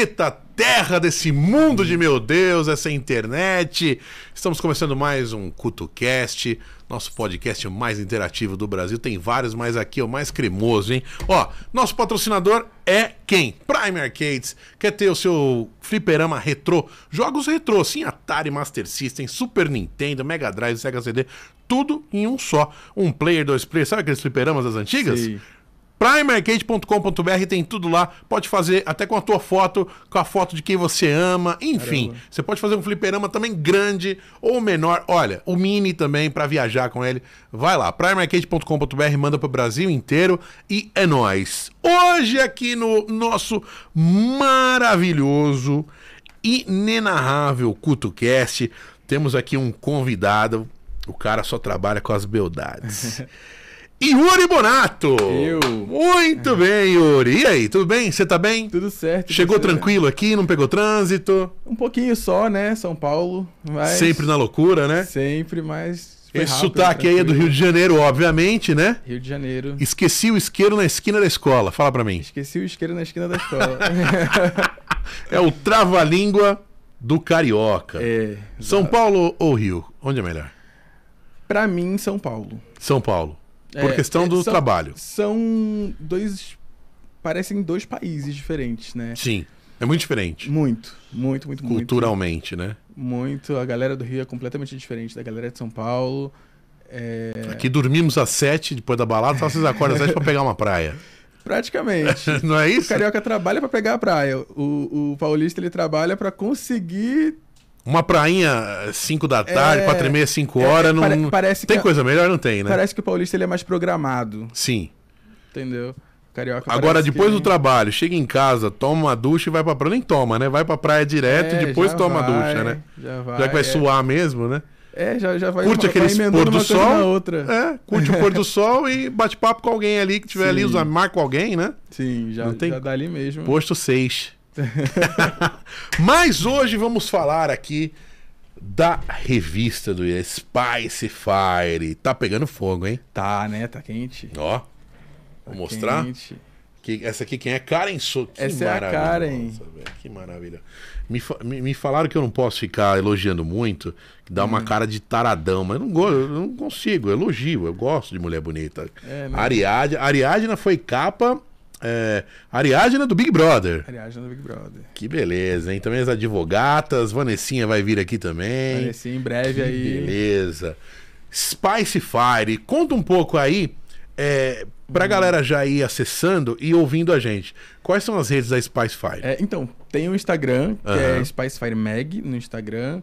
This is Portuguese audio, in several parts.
planeta Terra, desse mundo de meu Deus, essa internet. Estamos começando mais um CutoCast, nosso podcast mais interativo do Brasil. Tem vários, mas aqui é o mais cremoso, hein? Ó, nosso patrocinador é quem? Prime Arcades. Quer ter o seu fliperama retrô? Jogos retrô, sim, Atari, Master System, Super Nintendo, Mega Drive, Sega CD, tudo em um só. Um player, dois players, sabe aqueles fliperamas das antigas? Sim. primearcade.com.br tem tudo lá. Pode fazer até com a tua foto, com a foto de quem você ama. Enfim, Caramba. você pode fazer um fliperama também grande ou menor. Olha, o mini também para viajar com ele. Vai lá, primearcade.com.br, manda pro Brasil inteiro e é nóis. Hoje aqui no nosso maravilhoso, inenarrável CutoCast, temos aqui um convidado. O cara só trabalha com as beldades. Yuri Bonato! Eu. Muito bem, Yuri. E aí, tudo bem? Você tá bem? Tudo certo. Chegou você? tranquilo aqui, não pegou trânsito? Um pouquinho só, né? São Paulo. Mas Sempre na loucura, né? Sempre, mas. foi Esse rápido, sotaque aí é do tranquilo. Rio de Janeiro, obviamente, né? Rio de Janeiro. Esqueci o isqueiro na esquina da escola. Fala pra mim. Esqueci o isqueiro na esquina da escola. É o trava-língua do carioca. é. São Paulo ou Rio? Onde é melhor? Pra mim, São Paulo. São Paulo. Por É, questão é, do são- trabalho. São dois. Parecem dois países diferentes, né? Sim. É muito diferente. Muito, muito, muito, muito. Culturalmente, né? Muito. A galera do Rio é completamente diferente da galera de São Paulo. É, Aqui dormimos às sete, depois da balada, só vocês acordam às sete pra pegar uma praia. praticamente. Não é O isso? carioca trabalha pra pegar a praia. O, o paulista ele trabalha pra conseguir. Uma prainha 5 da tarde, É, quatro e meia, 5 é, horas. não, pare- parece Tem que- coisa melhor? Não tem, né? Parece que o paulista ele é mais programado, Sim. entendeu? Carioca Agora, depois que- do trabalho, chega em casa, toma uma ducha e vai pra praia. Nem toma, né? Vai pra praia direto É, e depois toma a vai, ducha, né? Já vai. Já que vai é, suar mesmo, né? É, já, já vai, Curte aquele pôr do sol. outra. É, curte o pôr do sol e bate papo com alguém ali que tiver ali, Sim. usa, marca alguém, né? Sim, já, Não tem- já dá ali mesmo. Posto 6. Mas hoje vamos falar aqui da revista do Spice Fire. Tá pegando fogo, hein? Tá, né? Tá quente. Ó. Tá Vou mostrar. quente. Que, essa aqui quem é? Karen So. Que Essa é a Karen. velho, Que maravilha. Me, me, me falaram que eu não posso ficar elogiando muito, que dá Hum. uma cara de taradão, mas eu não, eu não consigo, eu elogio, eu gosto de mulher bonita. É, né? Ariadne, Ariadna foi capa. É, Ariadna do Big Brother. Ariadna do Big Brother. Que beleza, hein? Também as advogatas, Vanessinha vai vir aqui também. Parece em breve Que aí. beleza. Spice Fire, conta um pouco aí, é, pra Uhum. galera já ir acessando e ouvindo a gente. Quais são as redes da Spice Fire? É, então, tem o Instagram, que Aham. é Spicefire Mag no Instagram.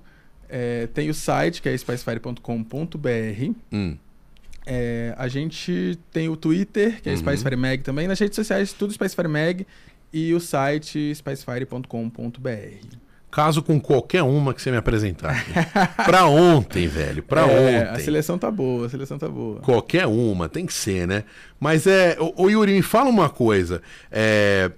É, tem o site, que é spicefire.com.br. Hum, É, a gente tem o Twitter, que é Uhum. Spicefire Mag também. Nas redes sociais, tudo Spicefire Mag. E o site spicefire.com.br. Caso com qualquer uma que você me apresentar. pra ontem, velho, pra É, A ontem. seleção tá boa, a seleção tá boa. Qualquer uma, tem que ser, né? Mas é. Ô, Yuri, me fala uma coisa. É.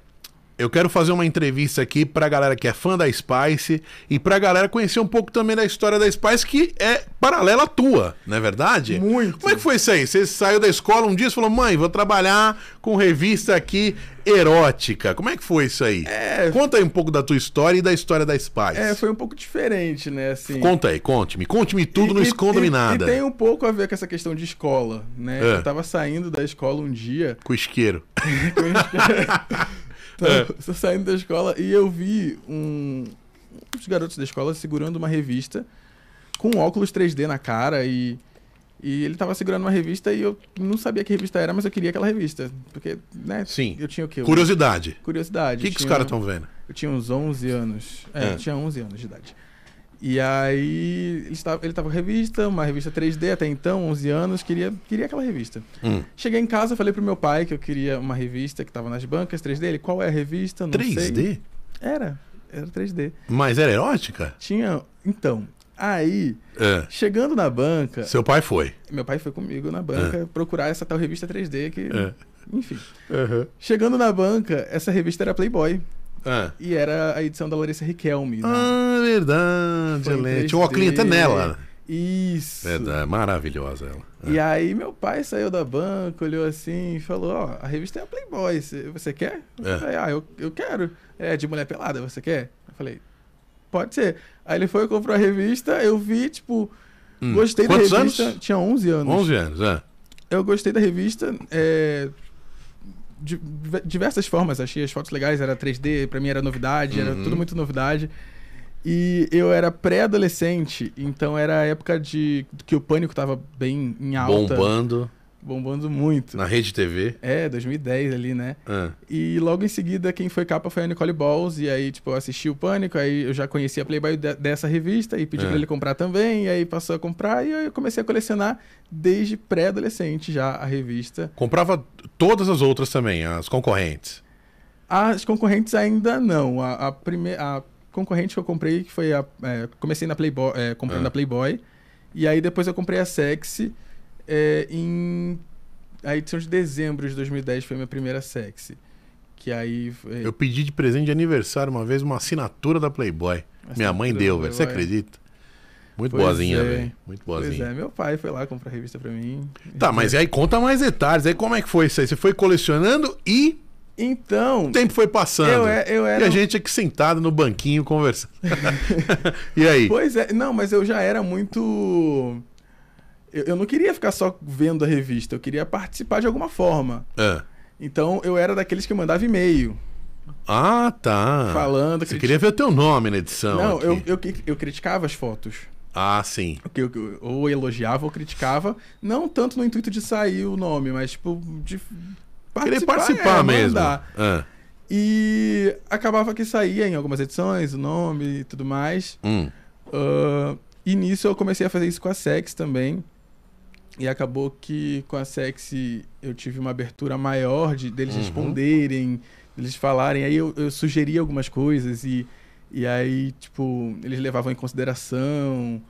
Eu quero fazer uma entrevista aqui pra galera que é fã da Spice e pra galera conhecer um pouco também da história da Spice, que é paralela à tua, não é verdade? Muito. Como é que foi isso aí? Você saiu da escola um dia e falou, mãe, vou trabalhar com revista aqui erótica. Como é que foi isso aí? É, Conta aí um pouco da tua história e da história da Spice. é, foi um pouco diferente, né? Assim, Conta aí, conte-me. Conte-me tudo, E- não esconda-me nada. E tem um pouco a ver com essa questão de escola, né? É. Eu tava saindo da escola um dia. Com isqueiro. Tava tô saindo da escola e eu vi um, uns garotos da escola segurando uma revista com óculos 3D na cara e, e ele tava segurando uma revista e eu não sabia que revista era, mas eu queria aquela revista. Porque, né? Sim. Eu tinha o quê? Curiosidade. Curiosidade. O que, que os caras estão vendo? Eu tinha uns 11 anos. É, É. eu tinha 11 anos de idade. E aí, ele estava, ele tava com revista, uma revista 3D até então, 11 anos, queria, queria aquela revista. Hum. Cheguei em casa, falei pro meu pai que eu queria uma revista que tava nas bancas 3D. Ele, qual é a revista? Não 3D? sei. Era, era 3D. Mas era erótica? Tinha. Então, aí, É. chegando na banca, Seu pai foi. meu pai foi comigo na banca procurar essa tal revista 3D que. É. Enfim. Chegando na banca, essa revista era Playboy. Ah, E era a edição da Larissa Riquelme. né? ah verdade. Lê. Tinha um óculos até 3D. nela. Isso. É, maravilhosa ela. E aí meu pai saiu da banca, olhou assim e falou, ó, a revista é a Playboy, você, quer? Eu É. falei, ah, eu, eu quero. É de mulher pelada, você quer? Eu falei, pode ser. Aí ele foi, comprou a revista, eu vi, tipo, Hum. gostei Quantos da revista. anos? Tinha 11 anos. 11 anos, é. Eu gostei da revista, é, de diversas formas, achei as fotos legais, era 3D, pra mim era novidade, era Uhum. tudo muito novidade. E eu era pré-adolescente, então era a época de que o pânico tava bem em alta, Bombando bombando muito. na rede TV. É, 2010 ali, né? Ah, E logo em seguida, quem foi capa foi a Nicole Balls. E aí, tipo, eu assisti o Pânico. Aí eu já conhecia a Playboy de- dessa revista e pedi É. pra ele comprar também. E aí passou a comprar. E eu comecei a colecionar desde pré-adolescente já a revista. comprava todas as outras também, as concorrentes. As concorrentes ainda não. A, a primeira. A concorrente que eu comprei, que foi a. é, comecei na Playboy, é, comprando Ah. a Playboy. E aí depois eu comprei a Sexy. É, em. A edição de dezembro de 2010 foi a minha primeira Sexy. Que aí. foi- Eu pedi de presente de aniversário uma vez uma assinatura da Playboy. Minha mãe Assinatura deu, velho. Você acredita? Muito Pois boazinha, é. velho. Muito Pois boazinha. é, meu pai foi lá comprar a revista pra mim. Tá, mas aí conta mais detalhes. Aí como é que foi isso aí? Você foi colecionando e Então, o tempo foi passando. eu, é- eu E era. a gente aqui sentado no banquinho conversando. e aí? Pois é, não, mas eu já era muito. Eu, eu não queria ficar só vendo a revista, eu queria participar de alguma forma. Ah. Então eu era daqueles que mandava e-mail Ah, tá. falando. Você criti- queria ver o teu nome na edição. Não, eu, eu, eu criticava as fotos. Ah, sim. Eu, eu- ou elogiava ou criticava. Não tanto no intuito de sair o nome, mas tipo, de Queria participar, participar é, mesmo. Ah. E acabava que saía em algumas edições o nome e tudo mais. Hum. Ah, e nisso eu comecei a fazer isso com a Sex também. E acabou que com a Sex eu tive uma abertura maior de deles Uhum. responderem, deles falarem. Aí eu, eu sugeria algumas coisas e, e aí, tipo, eles levavam em consideração.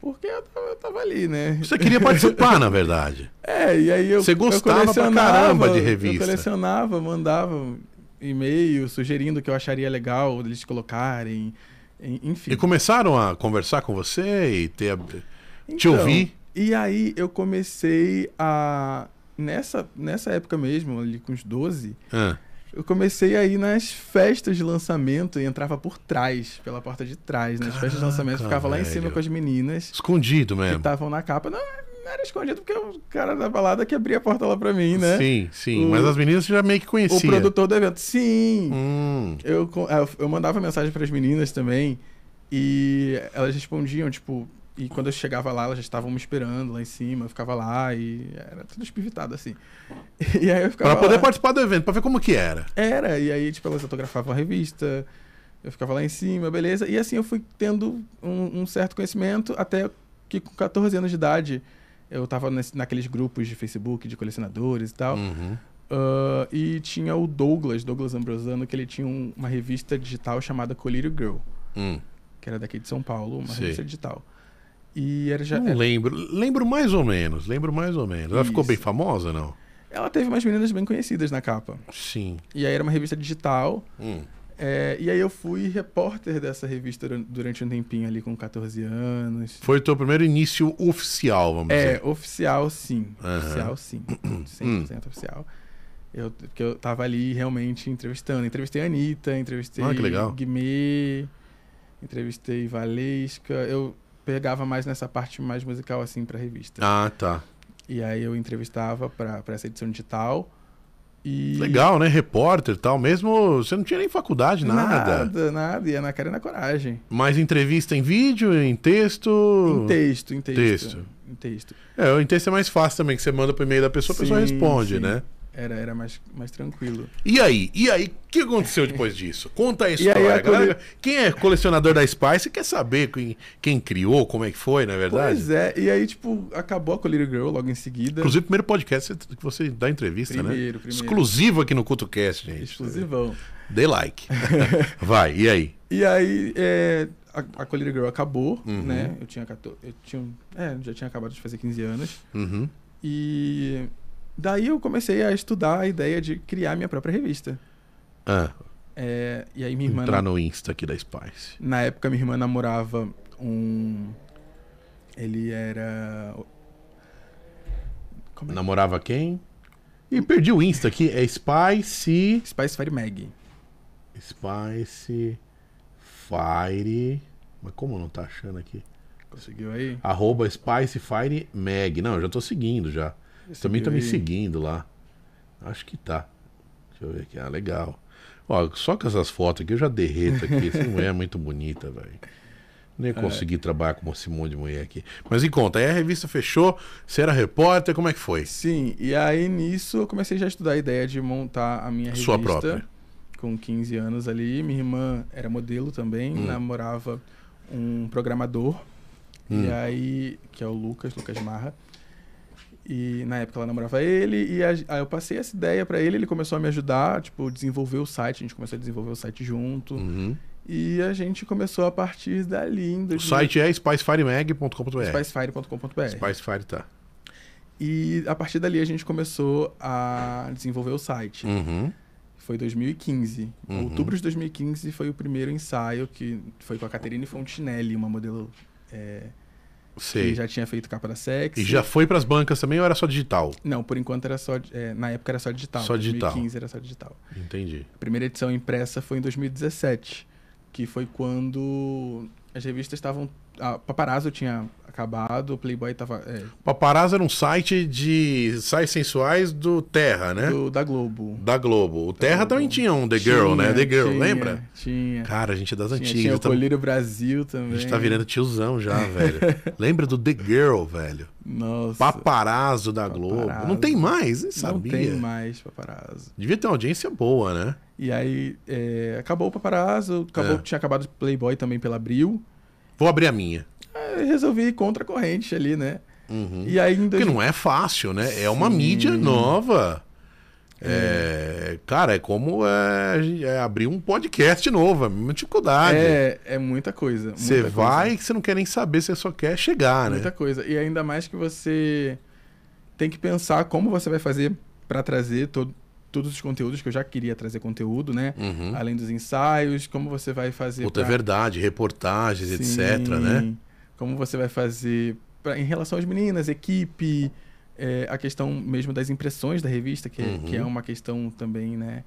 Porque eu tava, eu tava ali, né? Você queria participar, na verdade. É, e aí eu. Você gostava eu pra caramba de Eu revista. colecionava, mandava e-mail sugerindo o que eu acharia legal eles colocarem. en- Enfim. E começaram a conversar com você e ter. a- Te Então, ouvir? E aí eu comecei a. Nessa, nessa época mesmo, ali com os 12, Ah. eu comecei a ir nas festas de lançamento e entrava por trás, pela porta de trás. Nas festas de lançamento, Caraca, ficava lá em velho. cima com as meninas Escondido que mesmo. estavam na capa. Não, não era escondido porque o cara da balada que abria a porta lá pra mim, né? Sim, sim. O- Mas as meninas você já meio que O conhecia. produtor do evento. Sim! Hum. Eu, eu mandava mensagem para as meninas também e elas respondiam, tipo, e quando eu chegava lá, elas já estavam me esperando lá em cima, eu ficava lá e era tudo espivitado assim. E aí eu ficava Pra poder lá. participar do evento, pra ver como que era. Era, e aí, tipo, elas autografavam a revista, eu ficava lá em cima, beleza. E assim eu fui tendo um, um certo conhecimento até que com 14 anos de idade eu tava nesse- naqueles grupos de Facebook de colecionadores e tal. Uhum. Ah, e tinha o Douglas, Douglas Ambrosano, que ele tinha um- uma revista digital chamada Colírio Girl, Hum. que era daqui de São Paulo, uma Sei. revista digital. E era já. Não era- lembro. Lembro mais ou menos. Lembro mais ou menos. Ela ficou Isso. bem famosa, não? Ela teve umas meninas bem conhecidas na capa. Sim. E aí era uma revista digital. Hum. é, e aí eu fui repórter dessa revista duran- durante um tempinho ali com 14 anos. Foi o teu primeiro início oficial, vamos É, dizer. oficial sim. Aham. Oficial sim. Hum. 100% oficial. Eu, porque eu tava ali realmente entrevistando. Entrevistei a Anitta, entrevistei Ah. Guimê, entrevistei Valesca. Eu pegava mais nessa parte mais musical assim pra revista. Ah, tá. E aí eu entrevistava pra, pra essa edição digital. E Legal, né? Repórter e tal. Mesmo você não tinha nem faculdade, nada. Nada, nada. Ia na cara e na coragem. Mais entrevista em vídeo, em texto. Em texto, em texto. Texto. Em texto. É, o em texto é mais fácil também, que você manda pro e-mail da pessoa, a pessoa Sim, responde, sim. né? Era, era mais, mais tranquilo. E aí? E aí? O que aconteceu depois disso? Conta a aí história. a cole- Galera, Quem é colecionador da Spice quer saber quem, quem criou, como é que foi, não é verdade? Pois é. E aí, tipo, acabou a Colírio Girl logo em seguida. Inclusive, o primeiro podcast que você dá entrevista, né? Primeiro, primeiro. Exclusivo aqui no CultoCast, gente. Exclusivão. Dê like. Vai, e aí? E aí, é, a, a Colírio Girl acabou, Uhum. né? Eu tinha 14, eu tinha, é, já tinha acabado de fazer 15 anos. Uhum. E daí eu comecei a estudar a ideia de criar minha própria revista. Ah, É, e aí minha irmã, entrar no Insta aqui da Spice. na época minha irmã namorava um Ele era. Como é? Namorava quem? E perdi o Insta aqui. É Spice. Spice Fire Mag. Spice Fire. Mas como não tá achando aqui? Conseguiu aí? Arroba Spice Fire Mag. Não, eu já tô seguindo já. Também tá me seguindo lá. Acho que tá. Deixa eu ver aqui. Ah, legal. Ó, só com essas fotos aqui eu já derreto aqui. Essa mulher é muito bonita, velho. Nem É. consegui trabalhar com esse monte de mulher aqui. Mas em conta, aí a revista fechou, você era repórter, como é que foi? Sim, e aí nisso eu comecei já a estudar a ideia de montar a minha revista. Sua própria. Com 15 anos ali. Minha irmã era modelo também, Hum. namorava um programador. Hum. E aí, que é o Lucas, Lucas Marra. E na época ela namorava ele, e a- aí eu passei essa ideia pra ele, ele começou a me ajudar, tipo, desenvolver o site, a gente começou a desenvolver o site junto. Uhum. E a gente começou a partir dali O 2000 site é spicefiremag.com.br. spicefire.com.br. Spicefire tá. E a partir dali a gente começou a desenvolver o site. Uhum. Foi 2015. Uhum. Outubro de 2015 foi o primeiro ensaio que foi com a Caterine Fontinelli, uma modelo é, que Sei. já tinha feito capa da Sex. E já foi pras bancas também ou era só digital? Não, por enquanto era só. é, na época era só digital. Só digital. 2015 era só digital. Entendi. A primeira edição impressa foi em 2017, que foi quando as revistas estavam. A Paparazzo tinha acabado, o Playboy tava. é, Paparazzo era um site de sites sensuais do Terra, né? do- da Globo. Da Globo. O Terra Globo. também tinha um The Girl, né? Tinha, The Girl, tinha, lembra? Tinha. Cara, a gente é das Tinha, antigas. tinha o Colírio Brasil também. A gente tá virando tiozão já, velho. Lembra do The Girl, velho? Nossa. Paparazzo da Globo. Paparazzo. Não tem mais, nem Não sabia. tem mais paparazzo. Devia ter uma audiência boa, né? E aí, é, acabou o paparazzo, acabou, É. tinha acabado o Playboy também pela Abril. Vou abrir a minha. Aí resolvi ir contra a corrente ali, né? Uhum. E aí, Porque 2000 não é fácil, né? É uma mídia nova. É, Cara, é como é, é abrir um podcast novo, é uma dificuldade. é, é muita coisa. muita Você coisa. vai que você não quer nem saber, você só quer chegar, né? Muita coisa. E ainda mais que você tem que pensar como você vai fazer pra trazer todo, todos os conteúdos, que eu já queria trazer conteúdo, né? Uhum. Além dos ensaios, como você vai fazer. Puta, é pra- verdade, reportagens, etc, Sim. né? Como você vai fazer pra- em relação às meninas, equipe, é, a questão mesmo das impressões da revista, que, é- Uhum. que é uma questão também, né?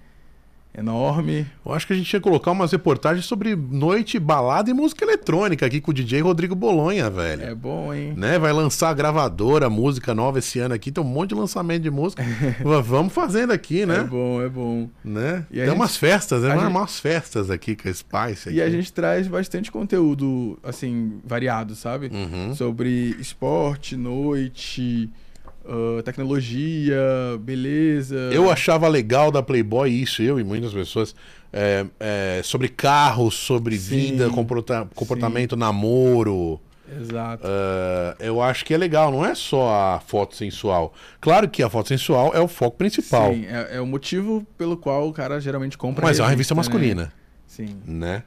Enorme. Eu acho que a gente ia colocar umas reportagens sobre noite, balada e música eletrônica aqui com o DJ Rodrigo Bolonha, velho. É bom, hein? Né? Vai lançar a gravadora, música nova esse ano aqui, tem um monte de lançamento de música. Vamos fazendo aqui, né? É bom, é bom. né? E tem gente- umas festas, né? a Vamos gente- umas festas aqui com a Spice. E a aqui. gente traz bastante conteúdo, assim, variado, sabe? Uhum. Sobre esporte, noite, ah, tecnologia, beleza. Eu achava legal da Playboy isso, eu e muitas pessoas, é, é, sobre carros, sobre Sim. vida, comporta- comportamento, namoro. Exato. É, eu acho que é legal, não é só a foto sensual. Claro que a foto sensual é o foco principal, Sim, é, é o motivo pelo qual o cara geralmente compra mas é uma revista né? masculina, Sim, né?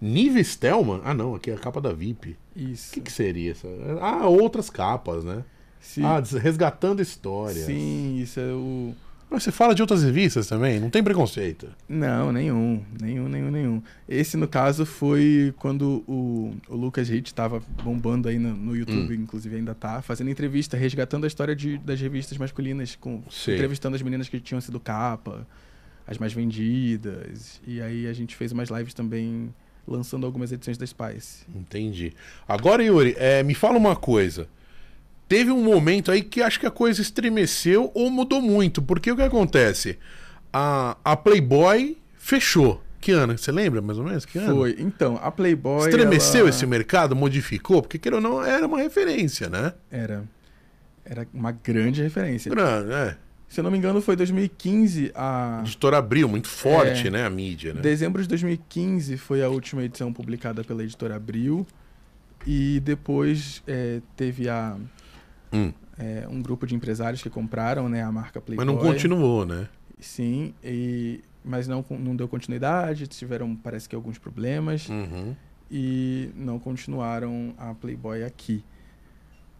Nive Stelman? Ah, não, aqui é a capa da VIP. isso. O que, que seria essa? Ah, outras capas, né? Sim, Ah, resgatando histórias. sim, isso é o. Mas você fala de outras revistas também? Não tem preconceito. Não, nenhum, nenhum, nenhum, nenhum. Esse, no caso, foi quando o, o Lucas Hit tava bombando aí no, no YouTube, Hum. inclusive ainda tá, fazendo entrevista, resgatando a história de, das revistas masculinas, com, Sei. entrevistando as meninas que tinham sido capa, as mais vendidas. E aí a gente fez umas lives também, lançando algumas edições da Spice. Entendi. Agora, Yuri, é, me fala uma coisa. Teve um momento aí que acho que a coisa estremeceu ou mudou muito. Porque o que acontece? A, a Playboy fechou. Que ano? Você lembra mais ou menos? Que ano? Foi. Então, a Playboy. Estremeceu ela- esse mercado? Modificou? Porque, queira ou não, era uma referência, né? Era. Era uma grande referência. Grande, é. Se eu não me engano, foi 2015 a. Editora Abril, muito forte, É. né? A mídia, né? Dezembro de 2015 foi a última edição publicada pela editora Abril. E depois é, teve a, Hum. é, um grupo de empresários que compraram né, a marca Playboy. Mas não continuou, né? Sim, e, mas não, não deu continuidade, tiveram, parece que, alguns problemas. Uhum. E não continuaram a Playboy aqui.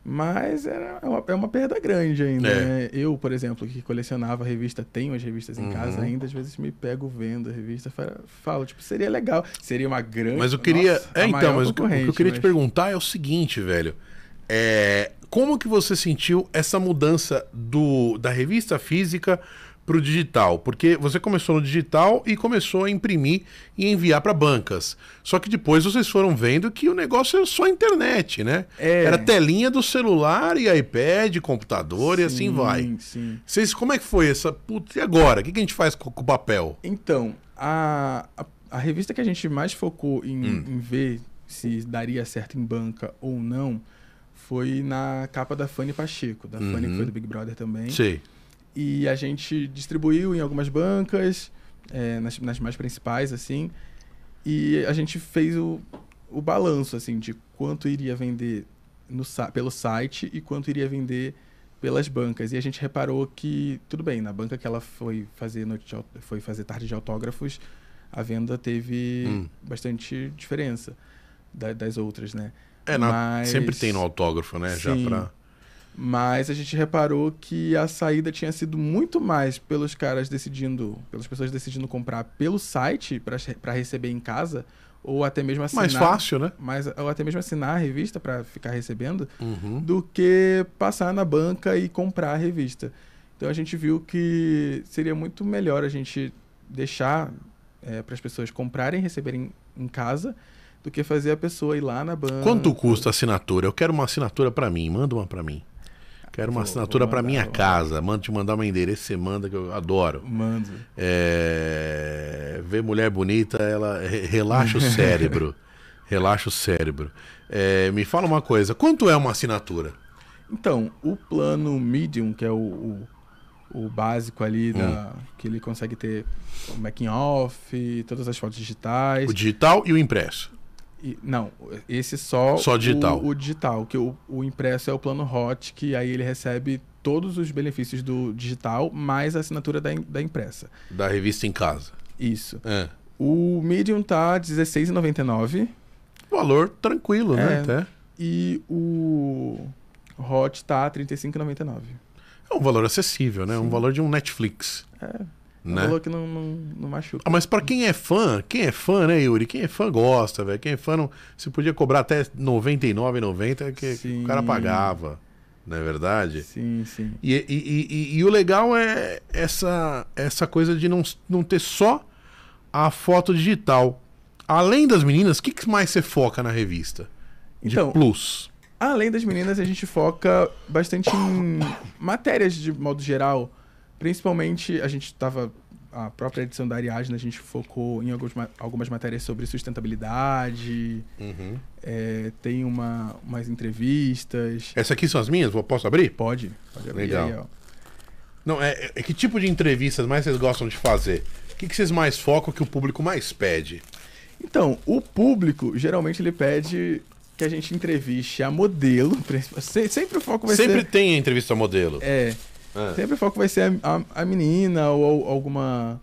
Mas era, é, uma, é uma perda grande ainda, É. né? Eu, por exemplo, que colecionava revista, tenho as revistas em Uhum. casa ainda, às vezes me pego vendo a revista, fa- falo, tipo, seria legal, seria uma grande... Mas eu queria. Nossa, é, então, mas o que, eu queria te mas- perguntar é o seguinte, velho. É, como que você sentiu essa mudança do, da revista física para o digital? Porque você começou no digital e começou a imprimir e enviar para bancas. Só que depois vocês foram vendo que o negócio é só internet, né? É. Era telinha do celular e iPad, computador e assim Sim, vai. Sim. Vocês, como é que foi essa? Putz, e agora? O que, que a gente faz com, com o papel? Então, a, a, a revista que a gente mais focou em, Hum. em ver se daria certo em banca ou não foi na capa da Fanny Pacheco, da Fanny Uhum. que foi do Big Brother também. Sei. E a gente distribuiu em algumas bancas, é, nas, nas mais principais, assim. E a gente fez o, o balanço, assim, de quanto iria vender no, pelo site e quanto iria vender pelas bancas. E a gente reparou que, tudo bem, na banca que ela foi fazer, noite foi fazer tarde de autógrafos, a venda teve Hum. bastante diferença da- das outras, né? É, na- Mas- sempre tem no autógrafo, né? Já Sim. pra. Mas a gente reparou que a saída tinha sido muito mais pelos caras decidindo, pelas pessoas decidindo comprar pelo site para receber em casa, ou até mesmo assinar. Mais fácil, né? Mas, ou até mesmo assinar a revista para ficar recebendo, Uhum. do que passar na banca e comprar a revista. Então a gente viu que seria muito melhor a gente deixar para as pessoas comprarem e receberem em casa do que fazer a pessoa ir lá na banca. Quanto custa a assinatura? Eu quero uma assinatura pra mim. Manda uma pra mim. Quero uma Vou- assinatura mandar, minha vou casa. Manda te mandar um endereço, você manda que eu adoro. Mando. É... Ver mulher bonita, ela re- relaxa o cérebro. relaxa o cérebro. É, Me fala uma coisa, quanto é uma assinatura? Então, o plano medium, que é o, o, o básico ali, da, Hum. que ele consegue ter o making off, todas as fotos digitais. O digital e o impresso. Não, esse só. Só digital. O, o digital, que o, o impresso é o plano hot, que aí ele recebe todos os benefícios do digital, mais a assinatura da, da impressa. Da revista em casa. Isso. É. O medium tá R$16,99 Valor tranquilo, né? É. Até. e o hot tá R$35,99. É um valor acessível, né? Um Sim. valor de um Netflix. É, é um Né? valor que não, não, não machuca. Ah, mas pra quem é fã, quem é fã, né, Yuri? Quem é fã gosta, velho. Quem é fã não. Você podia cobrar até R$ 99,90 que Sim. o cara pagava. Não é verdade? Sim, sim. E, e, e- e- e o legal é essa, essa coisa de não, não ter só a foto digital. Além das meninas, o que, que mais você foca na revista? De Então, plus. Além das meninas, a gente foca bastante em matérias de modo geral. Principalmente, a gente estava. A própria edição da Ariadne, a gente focou em alguns, ma- algumas matérias sobre sustentabilidade. Uhum. é, tem uma, umas entrevistas. Essas aqui são as minhas? Posso abrir? Pode, pode abrir Legal. aí. Não, é, é- que tipo de entrevistas mais vocês gostam de fazer? O que, que vocês mais focam que o público mais pede? Então, o público, geralmente, ele pede que a gente entreviste a modelo. Se- Sempre o foco vai Sempre ser. tem a entrevista modelo. É, É. Sempre o foco vai ser a, a- a menina ou, ou alguma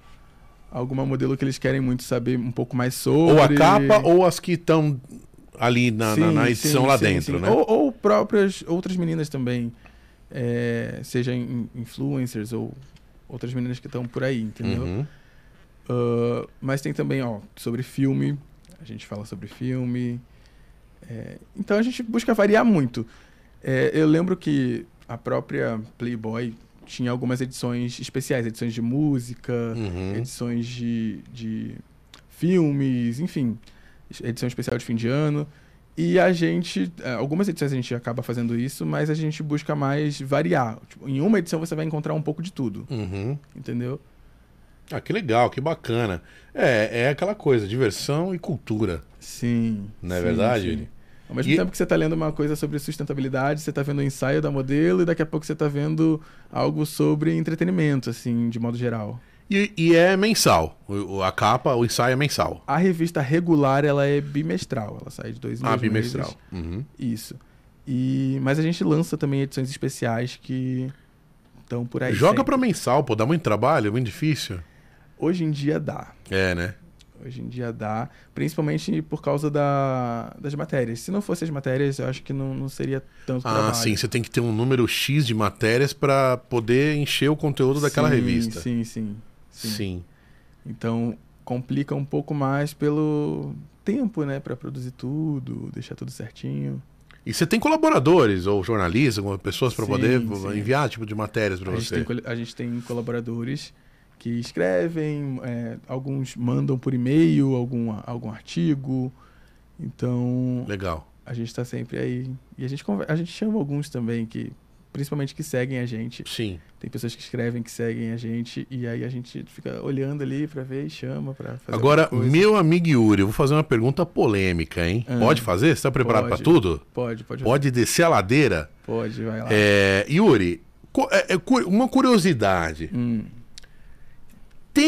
alguma modelo que eles querem muito saber um pouco mais sobre. Ou a capa ou as que estão ali na, na- Sim, na edição sim, lá sim, dentro, né? Ou, ou próprias outras meninas também, é, seja in- influencers ou outras meninas que estão por aí, entendeu? Uhum. Ah, mas tem também, ó, sobre filme. A gente fala sobre filme. É, então a gente busca variar muito. É, eu lembro que a própria Playboy tinha algumas edições especiais, edições de música, Uhum. edições de, de filmes, enfim, edição especial de fim de ano. E a gente, é, algumas edições a gente acaba fazendo isso, mas a gente busca mais variar. Tipo, em uma edição você vai encontrar um pouco de tudo, Uhum. entendeu? Ah, que legal, que bacana. É, é aquela coisa, diversão e cultura. Sim. Não é sim, verdade, sim. Ao mesmo E- tempo que você está lendo uma coisa sobre sustentabilidade, você está vendo o ensaio da modelo e daqui a pouco você está vendo algo sobre entretenimento, assim, de modo geral. E, e é mensal. A capa, o ensaio é mensal. A revista regular, ela é bimestral. Ela sai de dois em Ah, dois bimestral. meses. Uhum. Isso. E, mas a gente lança também edições especiais que estão por aí. Joga pra mensal, pô, dá muito trabalho, muito difícil. Hoje em dia dá. É, né? Hoje em dia dá. Principalmente por causa da, das matérias. Se não fosse as matérias, eu acho que não, não seria tanto Ah, trabalho. sim, você tem que ter um número X de matérias pra poder encher o conteúdo daquela Sim, revista. Sim, sim, sim. Sim. Então complica um pouco mais pelo tempo, né, Pra produzir tudo, deixar tudo certinho. E você tem colaboradores ou jornalistas, pessoas para poder sim. enviar tipo de matérias para você? tem, a gente tem colaboradores que escrevem, é, alguns mandam por e-mail algum, algum artigo. Então, Legal. a gente está sempre aí. E a gente, a gente chama alguns também que, principalmente que seguem a gente. Sim. Tem pessoas que escrevem, que seguem a gente. E aí a gente fica olhando ali para ver e chama para fazer Agora, meu amigo Yuri, eu vou fazer uma pergunta polêmica, hein? Ah. Pode fazer? Você tá preparado para tudo? Pode, pode. Pode descer a ladeira? Pode, vai lá. É, Yuri, é- é uma curiosidade. Hum.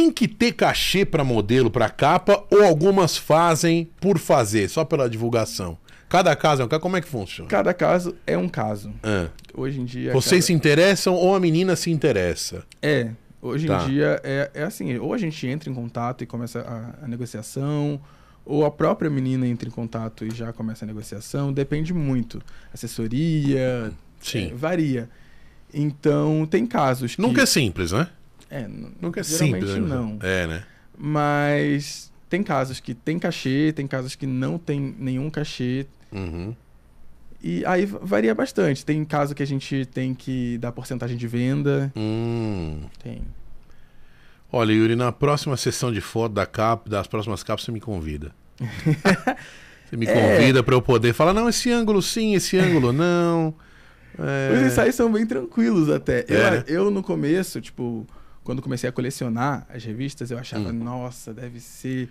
Tem que ter cachê para modelo, para capa, ou algumas fazem por fazer, só pela divulgação? Cada caso é um caso, como é que funciona? Cada caso é um caso. Ah, Hoje em dia. Vocês cada- se interessam ou a menina se interessa? É, hoje Tá. em dia é, é assim, ou a gente entra em contato e começa a, a negociação, ou a própria menina entra em contato e já começa a negociação, depende muito. Assessoria, Sim. é, varia. Então, tem casos que... Nunca é simples, né? É, Nunca é geralmente simples. né? não. É, né? Mas tem casos que tem cachê, tem casos que não tem nenhum cachê. Uhum. E aí va- varia bastante. Tem caso que a gente tem que dar porcentagem de venda. Hum. Tem. Olha, Yuri, na próxima sessão de foto da capa, das próximas capas, você me convida. você me É. convida para eu poder falar, não, esse ângulo sim, esse ângulo não. É, Os ensaios são bem tranquilos até. Eu, É, né? eu, no começo, tipo, quando comecei a colecionar as revistas, eu achava, Hum. nossa, deve ser.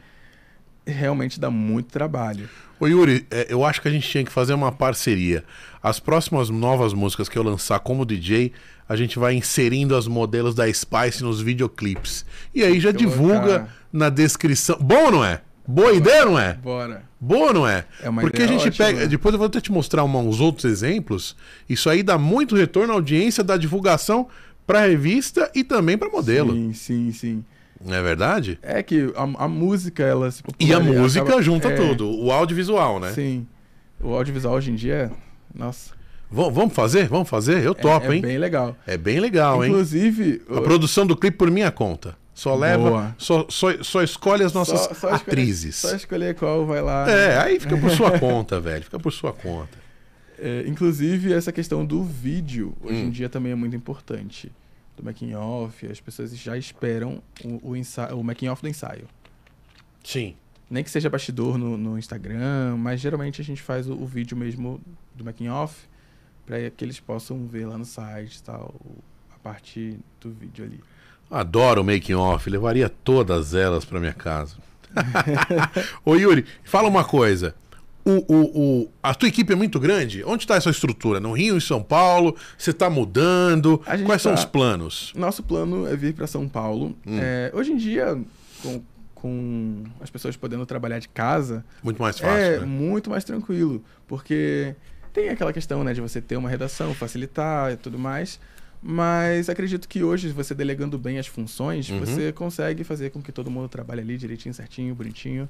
Realmente dá muito trabalho. Ô Yuri, é, eu acho que a gente tinha que fazer uma parceria. As próximas novas músicas que eu lançar como DJ, a gente vai inserindo as modelos da Spice nos videoclipes. E aí já divulga na descrição. Bom ou não é? Boa ideia, não é? Bora. Boa ou não é? É uma Porque a gente ótima. pega. Depois eu vou até te mostrar uma- uns outros exemplos. Isso aí dá muito retorno à audiência da divulgação para revista e também para modelo. Sim, sim, sim. Não é verdade? É que a, a música, ela se E a música acaba- junta é, tudo. O audiovisual, né? Sim. O audiovisual hoje em dia, nossa, V- vamos fazer? Vamos fazer? Eu é- topo, é, hein? bem legal. É bem legal, hein? Inclusive, A produção do clipe por minha conta. Só leva, Boa. só, só, só escolhe as nossas só- só escolher- atrizes. Só escolher qual vai lá. É, aí fica por sua conta, velho. Fica por sua conta. É, inclusive, essa questão do vídeo, hoje Hum. em dia também é muito importante. Do making off, as pessoas já esperam o, o, o making off do ensaio. Sim. Nem que seja bastidor no, no Instagram, mas geralmente a gente faz o, o vídeo mesmo do making off para que eles possam ver lá no site tal, a parte do vídeo ali. Adoro o making off, levaria todas elas pra minha casa. Ô Yuri, fala uma coisa. O, o, o- a tua equipe é muito grande? Onde está essa estrutura? No Rio, em São Paulo? Você está mudando? Quais são tá- os planos? Nosso plano é vir para São Paulo. Hum. É, hoje em dia, com, com as pessoas podendo trabalhar de casa, Muito mais fácil, é né? muito mais tranquilo, porque tem aquela questão, né, de você ter uma redação, facilitar e tudo mais. Mas acredito que hoje, você delegando bem as funções, Uhum. você consegue fazer com que todo mundo trabalhe ali direitinho, certinho, bonitinho.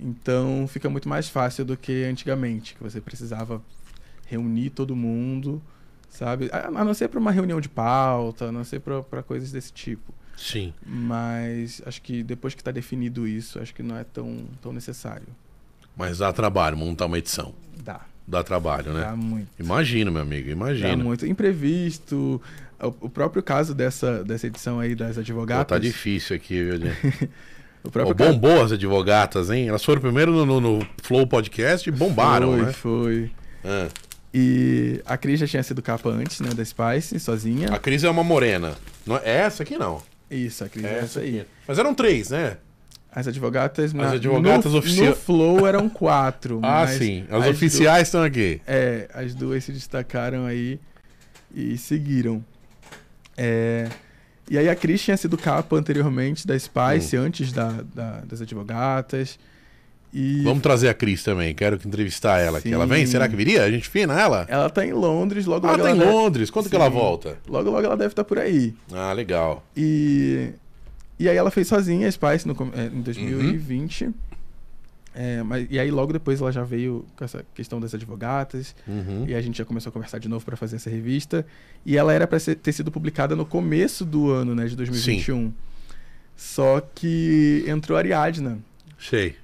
Então fica muito mais fácil do que antigamente, que você precisava reunir todo mundo, sabe? A, não ser para uma reunião de pauta, a não ser para coisas desse tipo. Sim. Mas acho que depois que está definido isso, acho que não é tão, tão necessário. Mas dá trabalho montar uma edição. Dá. Dá trabalho, né? Dá muito. Imagino, meu amigo, Dá imagino. muito. Imprevisto. O, próprio caso dessa, dessa edição aí das Pô, advogadas. tá difícil aqui, viu? O próprio caso. bombou as advogatas, hein? Elas foram primeiro no, no- no Flow Podcast e bombaram, foi, né? Foi. Ah. E a Cris já tinha sido capa antes, né, da Spice, sozinha. A Cris é uma morena. Não é essa aqui, não. Isso, a Cris é essa aí. Mas eram três, né? As advogatas... na- advogatas no, oficia- No Flow eram quatro. Ah, sim. As, du- oficiais estão aqui. É, as duas se destacaram aí e seguiram. É, e aí a Cris tinha sido capa anteriormente da Spice, Hum. antes da, da- das advogatas. E Vamos trazer a Cris também. Quero que entrevistar ela aqui. Sim. Ela vem? Será que viria? A gente fina ela? ela tá em Londres, logo Ah, logo tá em ela deve- Londres. Quando que ela Sim. volta? logo logo ela deve estar por aí. Ah, legal. E, e aí ela fez sozinha a Spice no, com- é, Uhum. Em 2020. É, mas, e aí logo depois ela já veio com essa questão das advogatas. Uhum. E a gente já começou a conversar de novo para fazer essa revista. E ela era para ter sido publicada no começo do ano, né, de 2021. Só que entrou a Ariadna. Sei.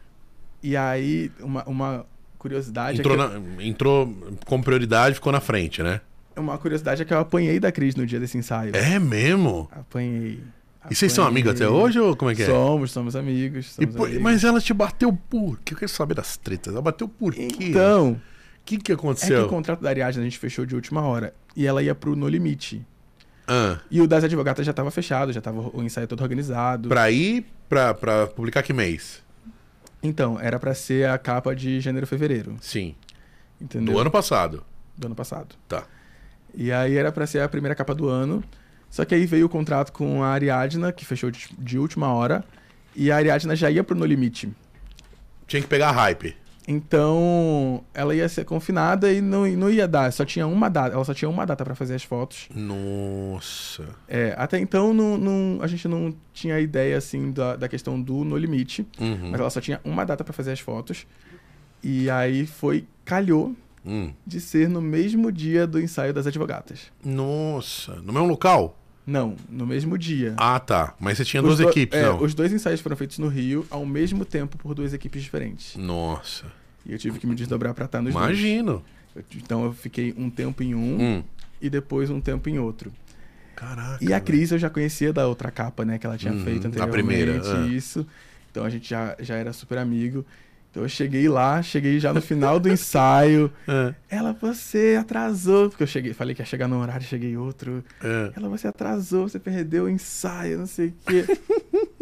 E aí, uma, uma, curiosidade Entrou, é na- entrou com prioridade, ficou na frente, né? eu- uma curiosidade é que eu apanhei da Cris no dia desse ensaio. É mesmo? Apanhei. E vocês são amigos até hoje ou como é que é? Somos, somos amigos. E somos por- amigos. mas ela te bateu por quê? Eu quero saber das tretas. Ela bateu por quê? Então, O que, que é que o aconteceu? contrato da Ariadne a gente fechou de última hora. E ela ia pro No Limite. Ah, E o das advogadas já tava fechado, já tava o ensaio todo organizado. pra ir pra, pra publicar que mês? Então, era pra ser a capa de janeiro fevereiro. Sim. Entendeu? Do ano passado. Do ano passado. Tá. E aí era pra ser a primeira capa do ano. Só que aí veio o contrato com a Ariadna, que fechou de, de última hora. E a Ariadna já ia pro No Limite. Tinha que pegar hype. Então, ela ia ser confinada e não, não ia dar. Só tinha uma data. Ela só tinha uma data pra fazer as fotos. Nossa. É, até então não, não- a gente não tinha ideia assim da, da questão do No Limite. Uhum. Mas ela só tinha uma data pra fazer as fotos. E aí foi, calhou Hum. de ser no mesmo dia do ensaio das advogatas. Nossa. No mesmo local? Não, no mesmo dia. Ah, tá. Mas você tinha Os duas do- equipes, é, não? Os dois ensaios foram feitos no Rio ao mesmo tempo por duas equipes diferentes. Nossa. E eu tive que me desdobrar pra estar nos Imagino. dois. Eu- Então eu fiquei um tempo em um Hum. e depois um tempo em outro. Caraca. E a. Cris eu já conhecia da outra capa, né? Que ela tinha Uhum, feito anteriormente. primeira, ah. Isso. Então a gente já, já era super amigo. Então eu cheguei lá, cheguei já no final do ensaio. É, Ela, você atrasou. Porque eu cheguei, falei que ia chegar num horário, cheguei outro. é. Ela, você atrasou, você perdeu o ensaio, não sei o quê.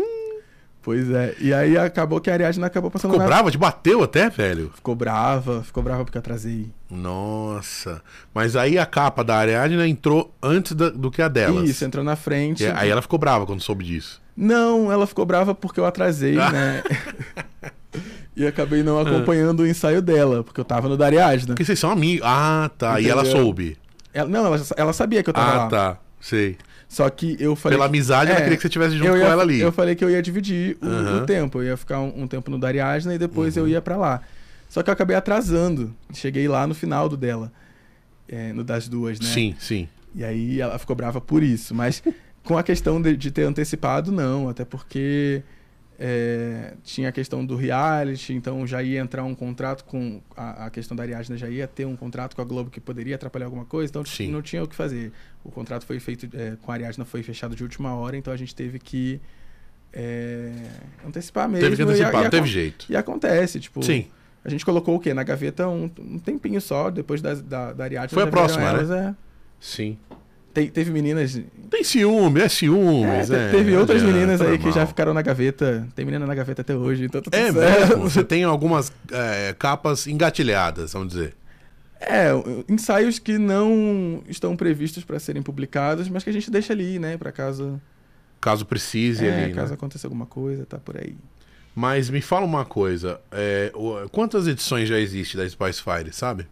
pois é. E aí acabou que a Ariadne acabou passando Ficou brava? Te bateu até, velho? Ficou brava, ficou brava porque eu atrasei. Nossa. Mas aí a capa da Ariadne entrou antes da- do que a delas. Isso, entrou na frente. E aí ela ficou brava quando soube disso. Não, ela ficou brava porque eu atrasei, Ah. né? E acabei não acompanhando o ensaio dela, porque eu tava no da Ariadne. Porque vocês são amigos. Ah, tá. E ela Entendeu? soube. Ela, não, ela, ela sabia que eu tava Ah, lá. tá. Sei. Só que eu falei. Pela amizade, ela é, queria que você estivesse junto eu com ia- ela ali. Eu falei que eu ia dividir o, Aham. o tempo. Eu ia ficar um, um tempo no da Ariadne e depois Uhum. eu ia pra lá. Só que eu acabei atrasando. Cheguei lá no final do dela. é, no das duas, né? Sim, sim. E aí ela ficou brava por isso. Mas com a questão de, de ter antecipado, não. Até porque é, tinha a questão do reality, então já ia entrar um contrato com. A, a questão da Ariadne já ia ter um contrato com a Globo que poderia atrapalhar alguma coisa, então Sim. não tinha o que fazer. O contrato foi feito é, com a Ariadne, foi fechado de última hora, então a gente teve que é, antecipar mesmo. Teve que antecipar, e não teve jeito. E acontece, tipo. Sim. A gente colocou o quê? Na gaveta um, um tempinho só, depois da, da, da Ariadne. Foi a próxima, né? elas, é. Sim. Teve meninas Tem ciúme, é ciúmes. é, é, te- teve outras adianta, meninas aí que já ficaram na gaveta. Tem menina na gaveta até hoje, então tá É certo. mesmo. Você tem algumas é, capas engatilhadas, vamos dizer. É, ensaios que não estão previstos para serem publicados, mas que a gente deixa ali, né? Pra caso, Caso precise é, ali. caso Né? aconteça alguma coisa, tá por aí. Mas me fala uma coisa. é, quantas edições já existe da Spice Fire, sabe?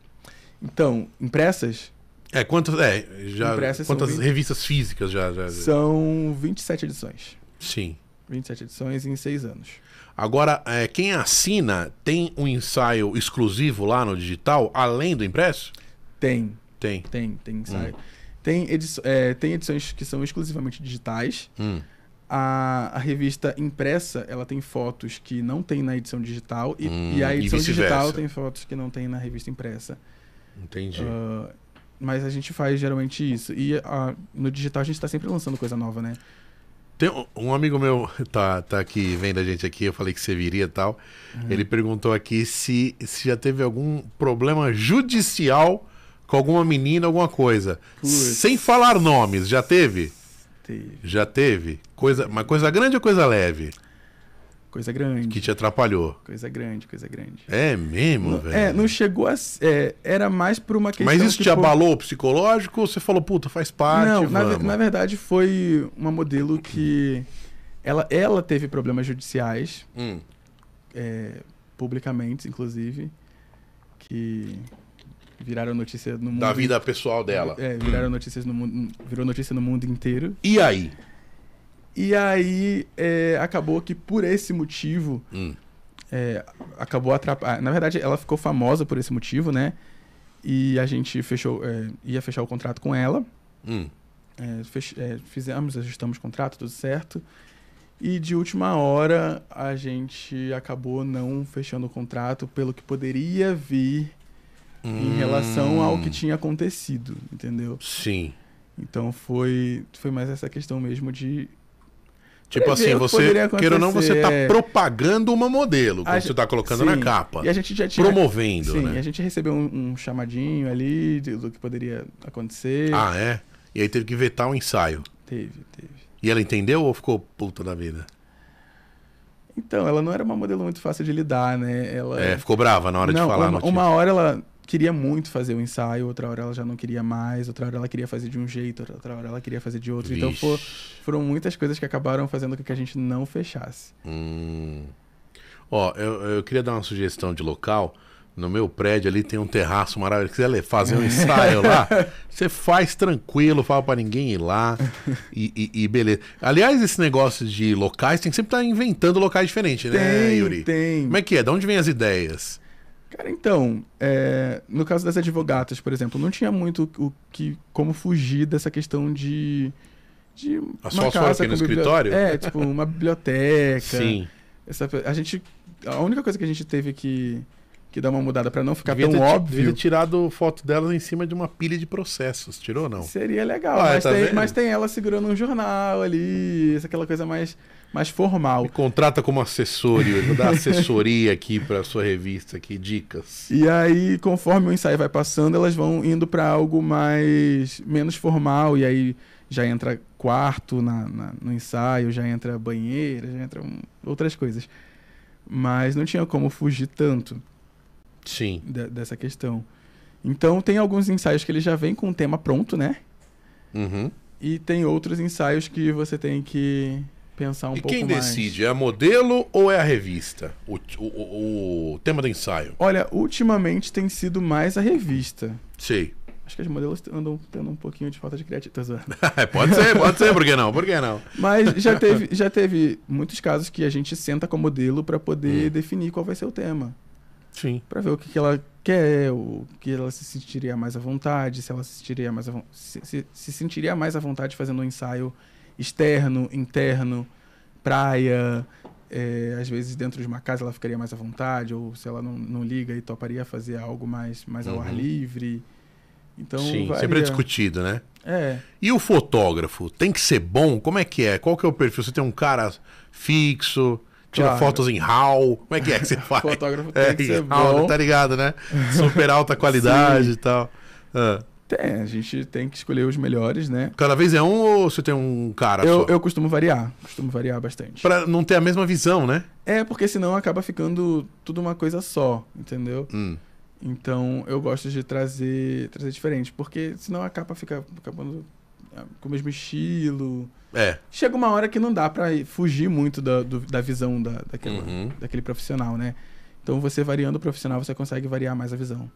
Então, impressas É, quantas. É, já. Impressas Quantas vinte- revistas físicas já. já- são 27 edições. Sim. 27 edições em 6 anos. Agora, é, quem assina tem um ensaio exclusivo lá no digital, além do impresso? Tem, Tem. tem, tem Hum. ensaio. Tem, ediço- é, tem edições que são exclusivamente digitais. Hum. A, a revista impressa, ela tem fotos que não tem na edição digital e, Hum, e a e edição vice-versa. digital tem fotos que não tem na revista impressa. Entendi. Ah, mas a gente faz geralmente isso. E ah, no digital a gente tá sempre lançando coisa nova, né? Tem um- amigo meu tá, tá aqui, vendo a gente aqui, eu falei que você viria e tal. Uhum. Ele perguntou aqui se, se já teve algum problema judicial com alguma menina, alguma coisa. Putz. Sem falar nomes, já teve? Teve Já teve? Coisa, mas coisa grande ou coisa leve? Coisa grande. Que te atrapalhou? Coisa grande, coisa grande. É mesmo, velho? é, não chegou a. é, era mais por uma questão. Mas isso que te abalou o psicológico ou você falou, puta, faz parte, Não, na, na verdade foi uma modelo que. Ela, ela teve problemas judiciais, Hum, é, publicamente, inclusive, que viraram notícia no mundo. da vida pessoal dela. É, viraram notícias no mundo. Virou notícia no mundo inteiro. E aí? E aí é, acabou que por esse motivo. Hum, é, acabou atrapalhando. Na verdade, ela ficou famosa por esse motivo, né? E a gente fechou, é, ia fechar o contrato com ela. hum. É, fech- é, fizemos, ajustamos o contrato, tudo certo. E de última hora a gente acabou não fechando o contrato pelo que poderia vir em relação ao que Hum, tinha acontecido, entendeu? Sim. Então foi, foi mais essa questão mesmo de. Tipo assim, você, queira ou não, você tá acontecer, é. propagando uma modelo, gen- você tá colocando Sim, na capa. E a gente já tinha. Promovendo, Sim, né? a gente recebeu um, um chamadinho ali do que poderia acontecer. Ah, é? E aí teve que vetar o ensaio. Teve, teve. E ela entendeu ou ficou puta da vida? Então, ela não era uma modelo muito fácil de lidar, né? Ela... É, ficou brava na hora não, de falar uma, uma hora ela queria muito fazer o ensaio, outra hora ela já não queria mais, outra hora ela queria fazer de um jeito, outra hora ela queria fazer de outro. Então Vixe. fo- foram muitas coisas que acabaram fazendo com que a gente não fechasse. Hum. Ó, eu, eu queria dar uma sugestão de local. No meu prédio ali tem um terraço maravilhoso. Se quiser fazer um ensaio lá, você faz tranquilo, fala pra ninguém ir lá e, e- e beleza. Aliás, esse negócio de locais tem que sempre estar inventando locais diferentes, né, tem, Yuri? tem. Como é que é? De onde vem as ideias? Cara, então, é, no caso das advogatas, por exemplo, não tinha muito o que, como fugir dessa questão de. de A uma sócia casa aqui no bibli- escritório? É, tipo, uma biblioteca. Sim. Essa, a gente. A única coisa que a gente teve que, que dar uma mudada pra não ficar Devia tão ter, óbvio. devia ter tirado foto delas em cima de uma pilha de processos. Tirou ou não? Seria legal, Ah, mas, tá tem, mas tem ela segurando um jornal ali, essa aquela coisa mais, mais formal. Me contrata como assessor, dar assessoria aqui pra sua revista aqui, dicas. E aí, conforme o ensaio vai passando, elas vão indo pra algo mais menos formal, e aí já entra quarto na, na- no ensaio, já entra banheira, já entra um- outras coisas. Mas não tinha como fugir tanto Sim. de- dessa questão. Então tem alguns ensaios que ele já vem com o tema pronto, né? Uhum. E tem outros ensaios que você tem que pensar um e pouco quem mais. decide? É a modelo ou é a revista? O, o- o- tema do ensaio. Olha, ultimamente tem sido mais a revista. Sei. Acho que as modelos andam tendo um pouquinho de falta de criatividade. pode ser, pode ser, por que não? Por que não? Mas já teve, já teve muitos casos que a gente senta com a modelo para poder Hum. definir qual vai ser o tema. Sim. Para ver o que, que ela quer, o que ela se sentiria mais à vontade, se ela se sentiria mais à, se, se, se sentiria mais à vontade fazendo um ensaio externo, interno, praia. é, às vezes dentro de uma casa ela ficaria mais à vontade, ou se ela não, não liga e toparia fazer algo mais, mais ao ar Uhum. livre. Então, Sim, varia. sempre é discutido, né? É, E o fotógrafo? Tem que ser bom? Como é que é? Qual que é o perfil? Você tem um cara fixo, tira Claro. fotos em RAW? Como é que é que você faz? fotógrafo tem É, que ser RAW, bom. tá ligado, né? Super alta qualidade e tal. Ah, Tem, a gente tem que escolher os melhores, né? Cada vez é um ou você tem um cara Eu, só? eu costumo variar, costumo variar bastante. Pra não ter a mesma visão, né? É, porque senão acaba ficando tudo uma coisa só, entendeu? Hum. Então eu gosto de trazer, trazer diferente, porque senão a capa fica acabando ah, com o mesmo estilo. É. Chega uma hora que não dá pra ir- fugir muito da, do- da visão da, daquela- Uhum. daquele profissional, né? Então você variando o profissional, você consegue variar mais a visão.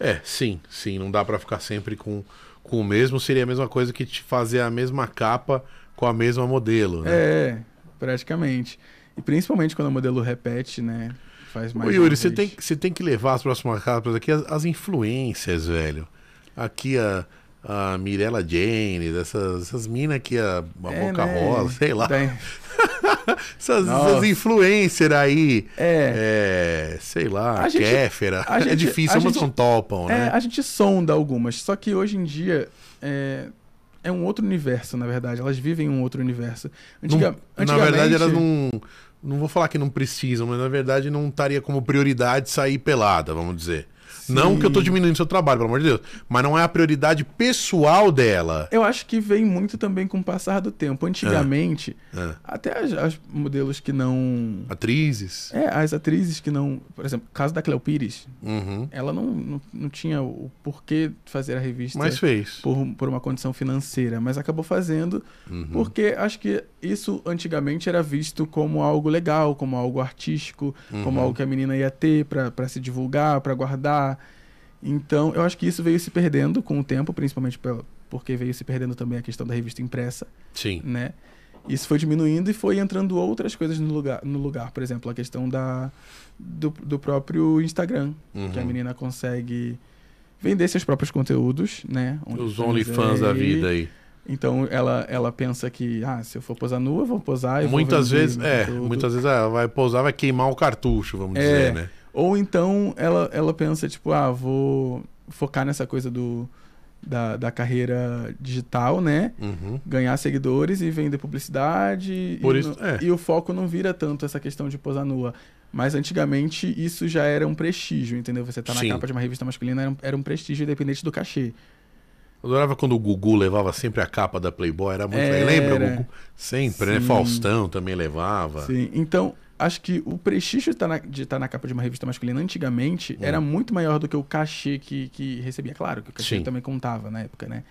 É, sim, sim. Não dá pra ficar sempre com, com o mesmo. Seria a mesma coisa que te fazer a mesma capa com a mesma modelo, né? É, praticamente. E principalmente quando o modelo repete, né? Faz mais Ô, Yuri, você tem, você tem que levar as próximas capas aqui as, as influências, velho. Aqui a, a Mirella Jane, essas, essas minas aqui, a, a É, Boca né? Rosa, sei lá. Tem- Essas, essas influencers aí. É. É, sei lá, A gente- Kéfera. a é gente- difícil, a umas gente- não topam, É, né? a gente sonda algumas, só que hoje em dia é, é um outro universo, na verdade. Elas vivem um outro universo. Antiga, Não- na verdade, elas não. Não vou falar que não precisam, mas na verdade não estaria como prioridade sair pelada, vamos dizer. Não que eu tô diminuindo seu trabalho, pelo amor de Deus. Mas não é a prioridade pessoal dela. Eu acho que vem muito também com o passar do tempo. Antigamente, É. até as, as modelos que não. Atrizes. É, as atrizes que não. Por exemplo, o caso da Cleo Pires, Uhum. ela não, não, não tinha o porquê fazer a revista Mas fez. por, por uma condição financeira, mas acabou fazendo Uhum. Porque acho que isso antigamente era visto como algo legal, como algo artístico, como Uhum. algo que a menina ia ter pra se divulgar, pra guardar. Então, eu acho que isso veio se perdendo com o tempo, principalmente porque veio se perdendo também a questão da revista impressa, Sim. né? Isso foi diminuindo e foi entrando outras coisas no lugar, no lugar. por exemplo, a questão da do, do próprio Instagram, que a Uhum. menina consegue vender seus próprios conteúdos, né? Os OnlyFans da vida aí. Então ela, ela pensa que, ah, se eu for posar nua, eu vou posar. Eu muitas vou vender vezes, é, muitas vezes ela vai pousar, vai queimar o cartucho, vamos É. dizer, né? Ou então ela, ela pensa, tipo, ah, vou focar nessa coisa do, da, da carreira digital, né? Uhum. Ganhar seguidores e vender publicidade. Por e, isso- não- é. e o foco não vira tanto essa questão de posar nua. Mas antigamente isso já era um prestígio, entendeu? Você tá na Sim. capa de uma revista masculina era um, era um prestígio independente do cachê. Eu adorava quando o Gugu levava sempre a capa da Playboy, era muito Era. Lembra o Gugu? Sempre, né? Sim. Faustão também levava. Sim. Então, acho que o prestígio de estar na, de estar na capa de uma revista masculina antigamente Hum. era muito maior do que o cachê que, que recebia. Claro que o cachê Sim. também contava na época, né?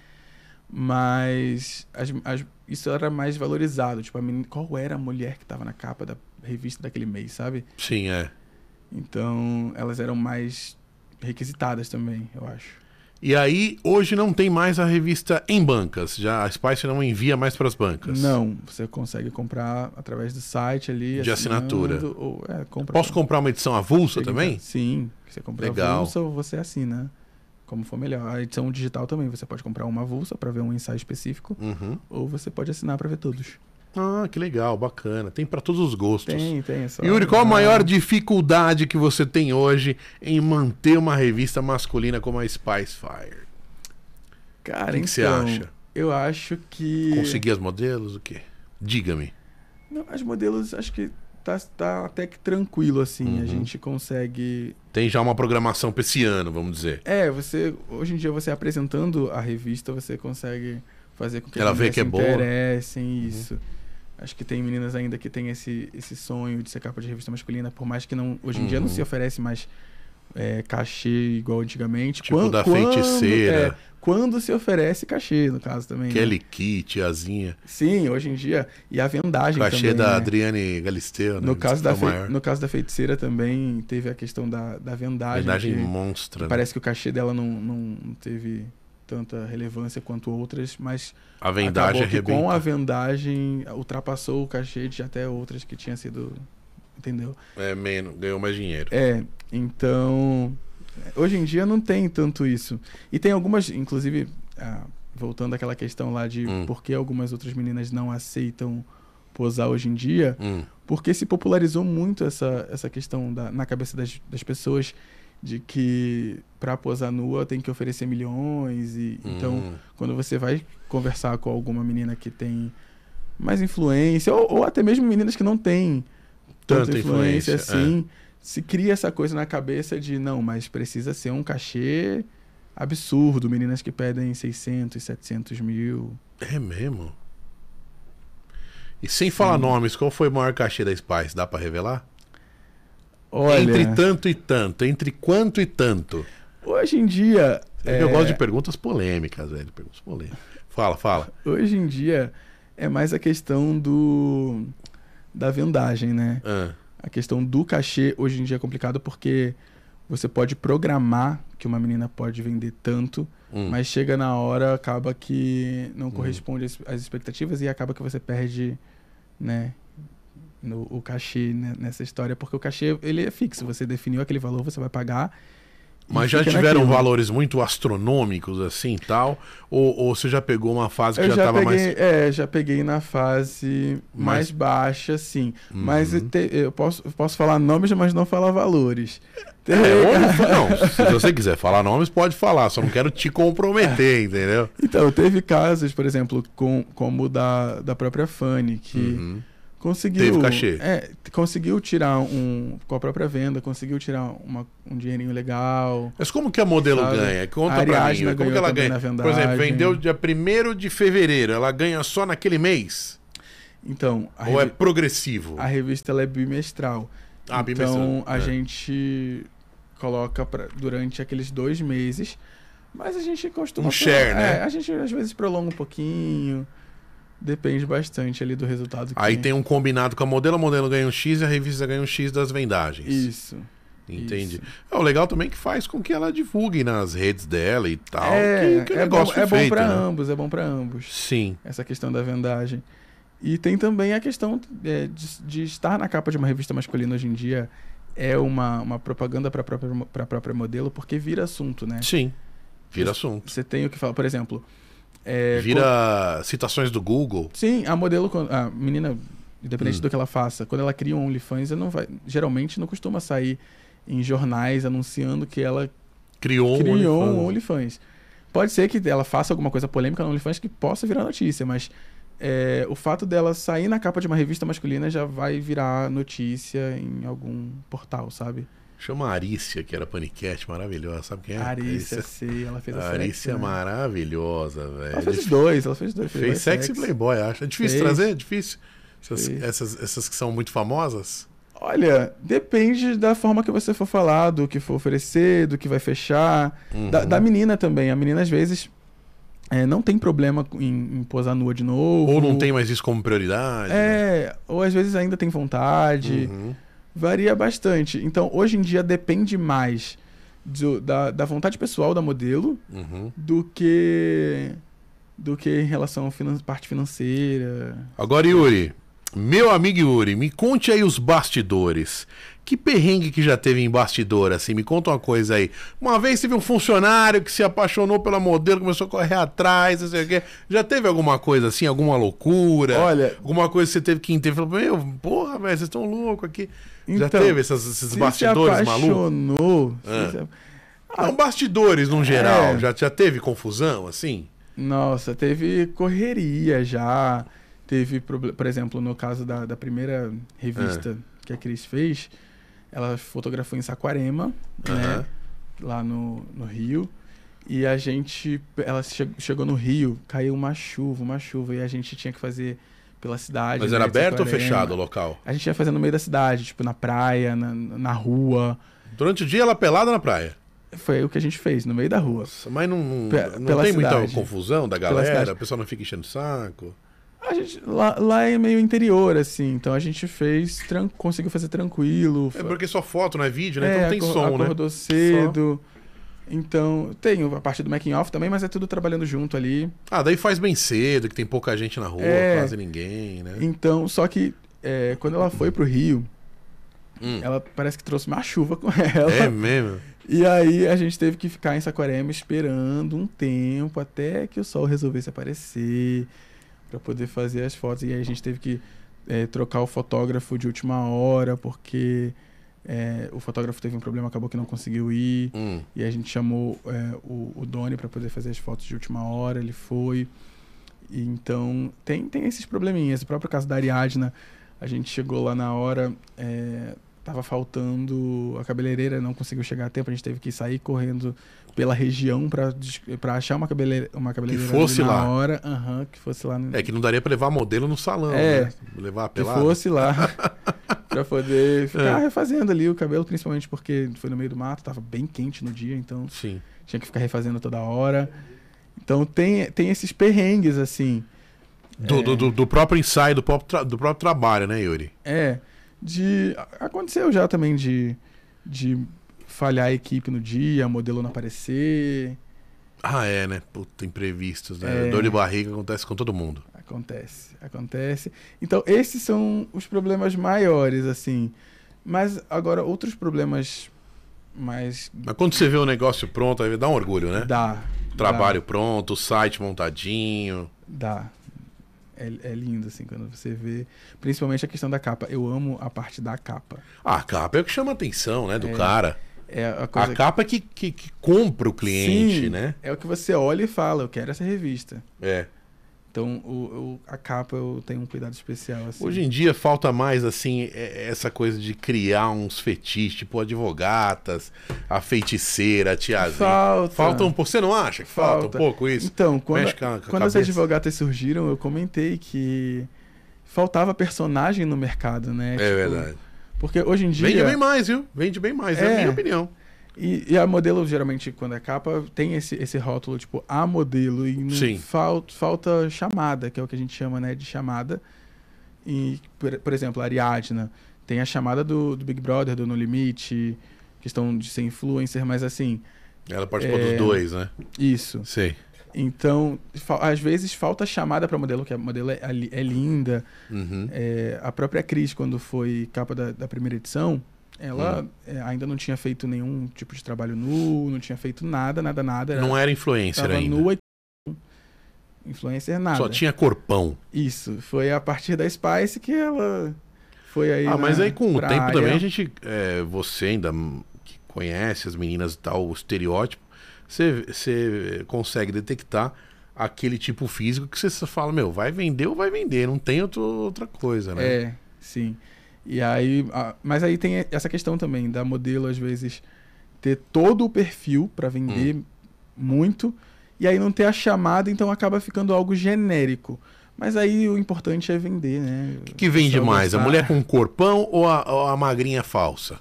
Mas as- as- isso era mais valorizado. Tipo, a menina, qual era a mulher que estava na capa da revista daquele mês, sabe? Sim, é. Então, elas eram mais requisitadas também, eu acho. E aí, hoje não tem mais a revista em bancas. Já a Spice não envia mais para as bancas. Não, você consegue comprar através do site ali. De assinatura. Ou, é, compra Posso comprar uma edição avulsa também? Sim, você compra Legal. avulsa ou você assina, como for melhor. A edição digital também, você pode comprar uma avulsa para ver um ensaio específico, Uhum. ou você pode assinar para ver todos. Ah, que legal, bacana. Tem para todos os gostos. Tem, tem. Só... Yuri, qual a maior dificuldade que você tem hoje em manter uma revista masculina como a Spice Fire? Cara, O que você então, acha? Eu acho que... Conseguir as modelos, o quê? Diga-me. Não, as modelos, acho que tá, tá até que tranquilo, assim. Uhum. A gente consegue... Tem já uma programação para esse ano, vamos dizer. É, você... Hoje em dia, você apresentando a revista, você consegue fazer com que Ela vê que é boa. Uhum. interessem, isso. Acho que tem meninas ainda que têm esse, esse sonho de ser capa de revista masculina, por mais que não hoje em dia não Uhum. se oferece mais é, cachê igual antigamente. Tipo Quan- da feiticeira. é, quando se oferece cachê, no caso também. né? Kelly Kit, Azinha. Sim, hoje em dia. E a vendagem Cachê também. da né? Adriane Galisteu, né? No caso, da que no caso da feiticeira também teve a questão da, da vendagem. Vendagem que- monstra. né? Parece que o cachê dela não, não teve tanta relevância quanto outras, mas A vendagem acabou que com a vendagem ultrapassou o cachê de até outras que tinha sido, entendeu? É, menos, ganhou mais dinheiro. É, então hoje em dia não tem tanto isso. E tem algumas, inclusive, ah, voltando àquela questão lá de Hum. por que algumas outras meninas não aceitam posar hoje em dia, Hum, porque se popularizou muito essa, essa questão da, na cabeça das, das pessoas de que para posar nua tem que oferecer milhões e então hum. quando você vai conversar com alguma menina que tem mais influência ou, ou até mesmo meninas que não têm tanta, Tanta influência, influência, assim se cria essa coisa na cabeça de não mas precisa ser um cachê absurdo meninas que pedem 600 700 mil É mesmo? E sem falar nomes, qual foi o maior cachê da Spice? Dá pra revelar? Olha Entre tanto e tanto, entre quanto e tanto. hoje em dia É... Eu gosto de perguntas polêmicas, velho. Perguntas polêmicas. Fala, fala. Hoje em dia é mais a questão do da vendagem, né? Ah, A questão do cachê hoje em dia é complicado porque você pode programar que uma menina pode vender tanto, hum. mas chega na hora às que não Hum. corresponde às, às expectativas e acaba que você perde, né? No, o cachê né, nessa história, porque o cachê ele é fixo, você definiu aquele valor, você vai pagar. Mas já tiveram naquilo. valores muito astronômicos assim tal? Ou, ou você já pegou uma fase que Eu já, já, tava peguei, mais. é, já peguei na fase Mais- mais, baixa, sim. Mas Uhum. eu, te- eu posso, eu posso falar nomes, mas não falar valores. É, não, se você quiser falar nomes, pode falar, só não quero te comprometer, entendeu? Então, teve casos, por exemplo, com, como o da, da própria Fanny, que Uhum. Conseguiu. Teve cachê. É, conseguiu tirar um. Com a própria venda, conseguiu tirar uma, um dinheirinho legal. Mas como que a modelo Sabe? ganha? Conta A pra mim. Como que ela ganha? na Por exemplo, vendeu dia 1 de fevereiro, ela ganha só naquele mês? Então, Ou é revi- progressivo? a revista ela é bimestral. Ah, então, bimestral. a É. gente coloca pra, durante aqueles dois meses. Mas a gente costuma. Um share, né? É, a gente às vezes prolonga um pouquinho. Depende bastante ali do resultado. Aí tem um combinado com a modelo, a modelo ganha um X e a revista ganha um X das vendagens. Isso. Entendi. isso. É o legal também que faz com que ela divulgue nas redes dela e tal. É, que, que é bom, negócio é bom feito, pra né? ambos, é bom pra ambos. Sim. Essa questão da vendagem. E tem também a questão é, de, de estar na capa de uma revista masculina hoje em dia é uma, uma propaganda para própria para própria modelo porque vira assunto, né? Sim. Vira assunto. Você tem o que falar, por exemplo, É, Vira citações do Google. Sim, a modelo, a menina, independente Hum. do que ela faça, quando ela cria um OnlyFans, ela não vai, geralmente não costuma sair em jornais anunciando que ela Criou, um criou um OnlyFans. OnlyFans. Pode ser que ela faça alguma coisa polêmica no OnlyFans que possa virar notícia, mas é, o fato dela sair na capa de uma revista masculina já vai virar notícia em algum portal, sabe? Chama a Arícia, que era paniquete, maravilhosa. Sabe quem é? Arícia, sei, ela fez a Arícia é sexy, né? maravilhosa, velho. Ela fez os dois, ela fez dois. Fez dois sexy e Playboy, acho. É difícil Fez. trazer? É difícil? Essas, Fez. essas, essas que são muito famosas? Olha, depende da forma que você for falar, do que for oferecer, do que vai fechar. Da, Uhum. da menina também. A menina, às vezes, é, não tem problema em, em posar nua de novo. Ou não tem mais isso como prioridade? né? É, ou às vezes ainda tem vontade. Uhum. Varia bastante. Então, hoje em dia, depende mais do- da, da vontade pessoal da modelo Uhum. do que do que em relação à finan- parte financeira. Agora, Yuri, meu amigo Yuri, me conte aí os bastidores. Que perrengue que já teve em bastidor, assim? Me conta uma coisa aí. Uma vez teve um funcionário que se apaixonou pela modelo, começou a correr atrás, não sei o quê. Já teve alguma coisa assim, alguma loucura? Olha, Alguma coisa que você teve que entender? Falou, meu, porra, velho, vocês estão loucos aqui. já então, teve essas- esses se bastidores se malucos? apaixonou, Ah. se se- Não, bastidores no geral. É. Já, já teve confusão, assim? Nossa, teve correria já. Teve, por exemplo, no caso da, da primeira revista É. que a Cris fez, ela fotografou em Saquarema, Aham. né? Lá no, no Rio. E a gente. Ela che- chegou no Rio, caiu uma chuva, uma chuva, e a gente tinha que fazer pela cidade. Mas era aberto ou fechado o local? A gente ia fazer no meio da cidade, tipo, na praia, na, na rua. Durante o dia ela pelada na praia. Foi o que a gente fez, no meio da rua. Nossa, Mas não, não, Pe- não tem muita cidade. confusão da galera? cidade. A pessoa não fica enchendo o saco? A gente, lá, lá é meio interior, assim, então a gente fez, conseguiu fazer tranquilo. É porque só foto, não é vídeo, né? É, então não tem som, né? acordou cedo. Então, tem a parte do making off também, mas é tudo trabalhando junto ali. Ah, daí faz bem cedo, que tem pouca gente na rua, É. quase ninguém, né? Então, só que é, quando ela foi pro Rio, Hum. ela parece que trouxe uma chuva com ela. É mesmo? E aí a gente teve que ficar em Saquarema esperando um tempo até que o sol resolvesse aparecer para poder fazer as fotos. E aí a gente teve que é, trocar o fotógrafo de última hora porque é, o fotógrafo teve um problema, acabou que não conseguiu ir. Hum. E a gente chamou é, o, o Doni para poder fazer as fotos de última hora, ele foi. E então tem, tem esses probleminhas. O próprio caso da Ariadna, a gente chegou lá na hora, é, tava faltando a cabeleireira, não conseguiu chegar a tempo, a gente teve que sair correndo pela região para achar uma cabeleireira, uma cabeleireira ali fosse na lá. hora, aham, que fosse lá no, É que não daria pra levar modelo no salão, É. né? Levar a que fosse lá para poder ficar É. refazendo ali o cabelo, principalmente porque foi no meio do mato, tava bem quente no dia, então Sim. tinha que ficar refazendo toda hora. Então tem, tem esses perrengues, assim. Do, É. do, do- do próprio ensaio, do próprio, do próprio trabalho, né, Yuri? É. De. Aconteceu já também de, de falhar a equipe no dia, modelo não aparecer. Ah, é, né? Puta, imprevistos, né? É. Dor de barriga acontece com todo mundo. Acontece, acontece. Então, esses são os problemas maiores, assim. Mas agora, outros problemas mais. Mas quando você vê o negócio pronto, aí dá um orgulho, né? Dá. Trabalho pronto, o site montadinho. Dá. É, é lindo, assim, quando você vê. Principalmente a questão da capa. Eu amo a parte da capa. Ah, a capa é o que chama a atenção, né? Do É, cara. É a A capa que, que, que compra o cliente, Sim. né? É o que você olha e fala, eu quero essa revista. É. Então, o, o- a capa eu tenho um cuidado especial, assim. Hoje em dia falta mais, assim, é- essa coisa de criar uns fetiches, tipo advogatas, a feiticeira, a tiazinha. Falta. Falta um pouco. Você não acha que falta, Falta. um pouco isso? Então, quando, Mexe com a- com quando as advogatas surgiram, eu comentei que faltava personagem no mercado, né? É Tipo, verdade. Porque hoje em dia... Vende bem mais, viu? Vende bem mais, é, a É. minha opinião. E, e a modelo, geralmente, quando é capa, tem esse, esse rótulo, tipo, a modelo. E Sim. falta, falta chamada, que é o que a gente chama, né, de chamada. E, por, por exemplo, a Ariadna tem a chamada do, do Big Brother, do No Limite, questão de ser influencer, mas assim, Ela participou É. dos dois, né? isso. Sei. Então, às vezes falta chamada pra modelo, que a modelo é, é linda. Uhum. É, a própria Cris, quando foi capa da, da primeira edição, ela Hum. é, ainda não tinha feito nenhum tipo de trabalho nu, não tinha feito nada, nada, nada. Não era influencer Tava ainda. nua e influencer nada. Só tinha corpão. Isso, foi a partir da Spice que ela foi aí Ah, mas na aí com o tempo praia. também a gente. é, você ainda hum, que conhece as meninas e tal, o estereótipo, você, você consegue detectar aquele tipo físico que você fala, meu, vai vender ou vai vender, não tem outro- outra coisa, né? É, sim. E aí, mas aí tem essa questão também da modelo às vezes ter todo o perfil para vender Hum. muito e aí não ter a chamada, então acaba ficando algo genérico. Mas aí o importante é vender, né? O que, que vende mais, a mulher com corpão ou a, ou a magrinha falsa?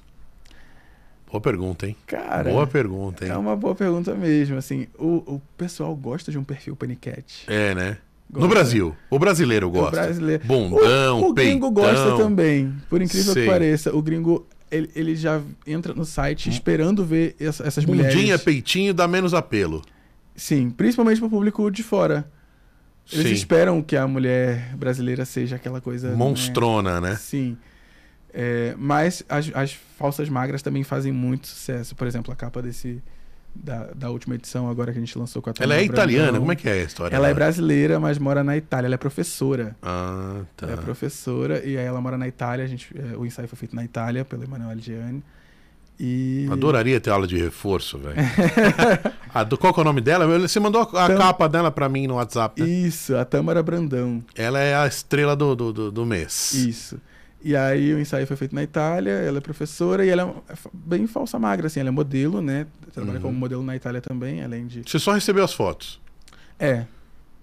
Boa pergunta, hein? Cara, Boa pergunta, hein? é uma boa pergunta mesmo. Assim, o, o pessoal gosta de um perfil paniquete. É, né? No Gosta. Brasil, o brasileiro O gosta. brasileiro. Bundão, o, o gringo peitão. gosta também. Por incrível Sei. que pareça, o gringo ele, ele já entra no site esperando ver essa- essas Hum. Bundinha, mulheres. peitinho, dá menos apelo. Sim, principalmente pro público de fora. Eles Sim. esperam que a mulher brasileira seja aquela coisa. né? Monstrona, né? Sim. É, mas as, as falsas magras também fazem muito sucesso. Por exemplo, a capa desse. Da, da última edição agora que a gente lançou com a Ela é italiana, como é que é a história? Ela é brasileira, mas mora na Itália. Ela é professora. Ah, tá. Ela é professora e aí ela mora na Itália. A gente, é, o ensaio foi feito na Itália pelo Emanuele Gianni. E. Adoraria ter aula de reforço, velho. Qual que é o nome dela? Você mandou a, Tam- capa dela pra mim no WhatsApp, né? Isso, a Tâmara Brandão. Ela é a estrela do, do, do mês. Isso. E aí o ensaio foi feito na Itália, ela é professora e ela é fa- bem falsa magra, assim, ela é modelo, né? Trabalha Uhum. como modelo na Itália também, além de. Você só recebeu as fotos. É.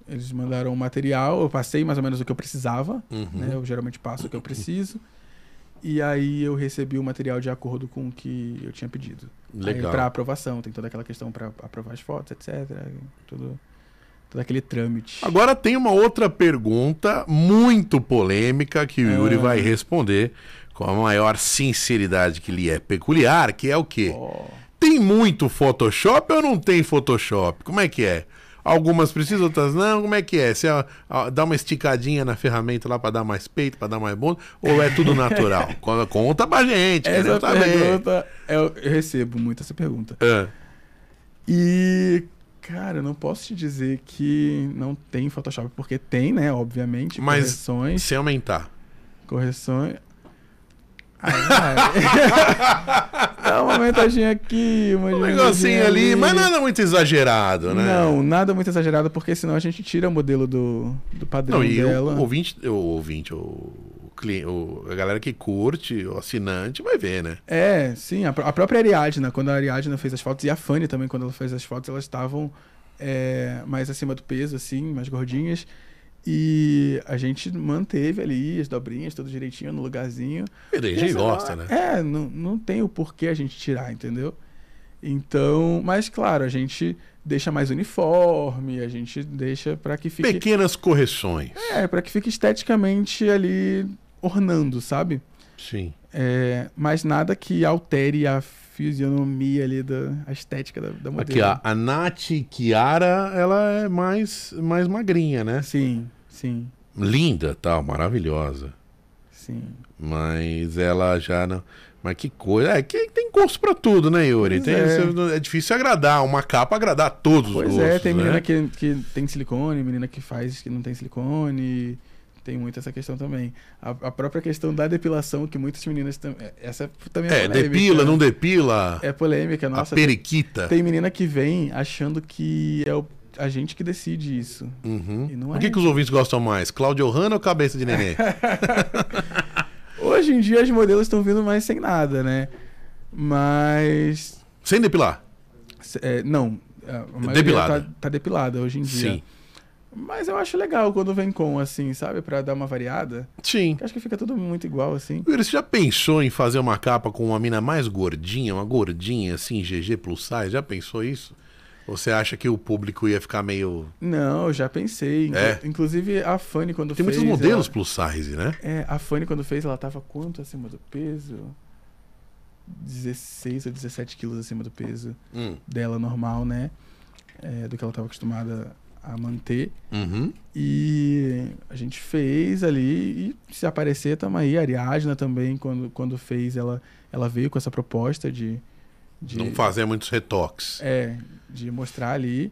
Eles mandaram o material, eu passei mais ou menos o que eu precisava, Uhum. né? Eu geralmente passo o que eu preciso. E aí eu recebi o material de acordo com o que eu tinha pedido. Legal. Para aprovação, tem toda aquela questão para aprovar as fotos, etc. Tudo, todo aquele trâmite. Agora tem uma outra pergunta muito polêmica que o Yuri Ah. vai responder com a maior sinceridade que lhe é peculiar, que é o quê? Ó, Tem muito Photoshop ou não tem Photoshop? Como é que é? Algumas precisam, outras não. Como é que é? Você ó, dá uma esticadinha na ferramenta lá pra dar mais peito, pra dar mais bunda? Ou é tudo natural? Conta- pra gente, essa pergunta, eu, eu recebo muito essa pergunta. Ah, E, cara, eu não posso te dizer que não tem Photoshop, porque tem, né? Obviamente, Mas- correções. sem aumentar. Correções. Ai, vai. Dá uma aumentadinha aqui, uma Um negocinho ali, mas nada muito exagerado, né? Não, nada muito exagerado, porque senão a gente tira o modelo do, do padrão Não, e dela. o ouvinte, o ouvinte, o, o, a galera que curte, o assinante, vai ver, né? É, sim, a, a própria Ariadna, quando a Ariadna fez as fotos, e a Fanny também, quando ela fez as fotos, elas estavam é, mais acima do peso, assim, mais gordinhas. E a gente manteve ali as dobrinhas, tudo direitinho no lugarzinho. Daí a gente essa- gosta, né? É, não, não tem o porquê a gente tirar, entendeu? Então, mas claro, a gente deixa mais uniforme, a gente deixa pra que fique. Pequenas correções. É, pra que fique esteticamente ali ornando, sabe? Sim. É, mas nada que altere a fisionomia ali da a estética da, da modelo. Aqui, a, a Nath Chiara, ela é mais, mais magrinha, né? Sim, sim, Linda, tal, maravilhosa. sim. Mas ela já não. Mas que coisa. É que tem gosto pra tudo, né, Yuri? Pois Tem- é. é. difícil agradar. Uma capa agradar todos Pois os gostos. é, tem né? menina que, que tem silicone, menina que faz que não tem silicone. Tem muito essa questão também. A, a própria questão da depilação, que muitas meninas também. Essa também é É, polêmica. depila, não depila. É polêmica, nossa. a periquita. Tem menina que vem achando que é o- a gente que decide isso. Uhum. E O é. que, que os ouvintes gostam mais? Claudio Hanna ou cabeça de neném? Hoje em dia as modelos estão vindo mais sem nada, né? Mas. Sem depilar. é, não. Depilada. Tá, tá depilada hoje em dia. Sim. Mas eu acho legal quando vem com, assim, sabe? Pra dar uma variada. Sim. Eu acho que fica tudo muito igual, assim. Yuri, você já pensou em fazer uma capa com uma mina mais gordinha, uma gordinha assim, GG plus size? Já pensou isso? Ou você acha que o público ia ficar meio. Não, eu já pensei. É. Inclusive a Fanny quando Tem fez. muitos modelos ela- plus size, né? É, a Fanny quando fez, ela tava quanto acima do peso? 16 ou 17 quilos acima do peso Hum. dela normal, né? É, do que ela tava acostumada a manter. Uhum. E a gente fez ali, e se aparecer, tamo aí. A Ariadna também, quando, quando fez, ela, ela veio com essa proposta de. de Não fazer muitos retoques. É, de mostrar ali.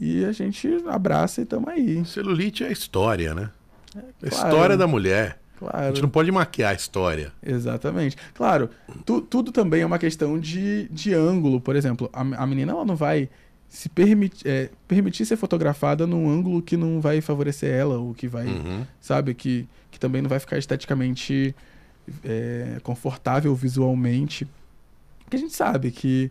E a gente abraça e tamo aí. Celulite é história, né? É, claro. História da mulher. Claro. A gente não pode maquiar a história. Exatamente. Claro, tu- tudo também é uma questão de, de ângulo. Por exemplo, a, a menina ela não vai se permitir, é, permitir ser fotografada num ângulo que não vai favorecer ela, ou que vai, Uhum. sabe, que, que também não vai ficar esteticamente é, confortável visualmente. Porque a gente sabe que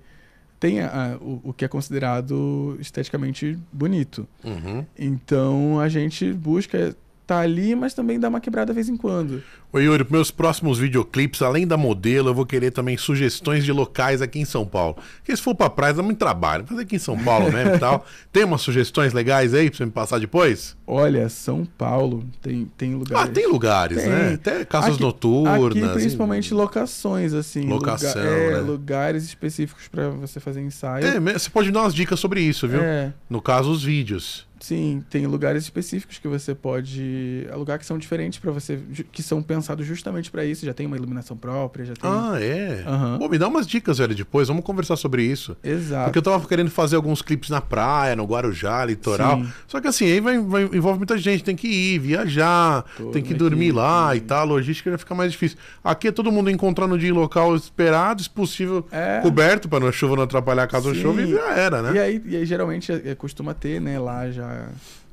tem a- a- o, o que é considerado esteticamente bonito. Uhum. Então a gente busca estar ali, mas também dar uma quebrada de vez em quando. Ô Yuri, pros meus próximos videoclipes, além da modelo, eu vou querer também sugestões de locais aqui em São Paulo. Porque se for pra praia, dá muito trabalho. Fazer aqui em São Paulo mesmo e tal. Tem umas sugestões legais aí pra você me passar depois? Olha, São Paulo tem, tem Ah, lugares. tem lugares, Tem. né? Até casas Aqui- noturnas. Aqui, principalmente locações, assim. Locação, é, né? lugares específicos pra você fazer ensaio. É, você pode me dar umas dicas sobre isso, viu? É, No caso, os vídeos. Sim, tem lugares específicos que você pode alugar que são diferentes pra você, que são pensados justamente pra isso. Já tem uma iluminação própria, já tem. Ah, é? Aham. Pô, me dá umas dicas, velho, depois. Vamos conversar sobre isso. Exato. Porque eu tava querendo fazer alguns clipes na praia, no Guarujá, litoral. Sim. Só que assim, aí vai, vai- envolve muita gente, tem que ir, viajar, tem que uma dormir equipe. lá e tal, a logística já fica mais difícil. Aqui é todo mundo encontrar no dia e local esperado, se possível, É. coberto, pra a chuva não atrapalhar caso Sim. chova, e já era, né? E aí, e aí geralmente é, é, costuma ter, né, lá já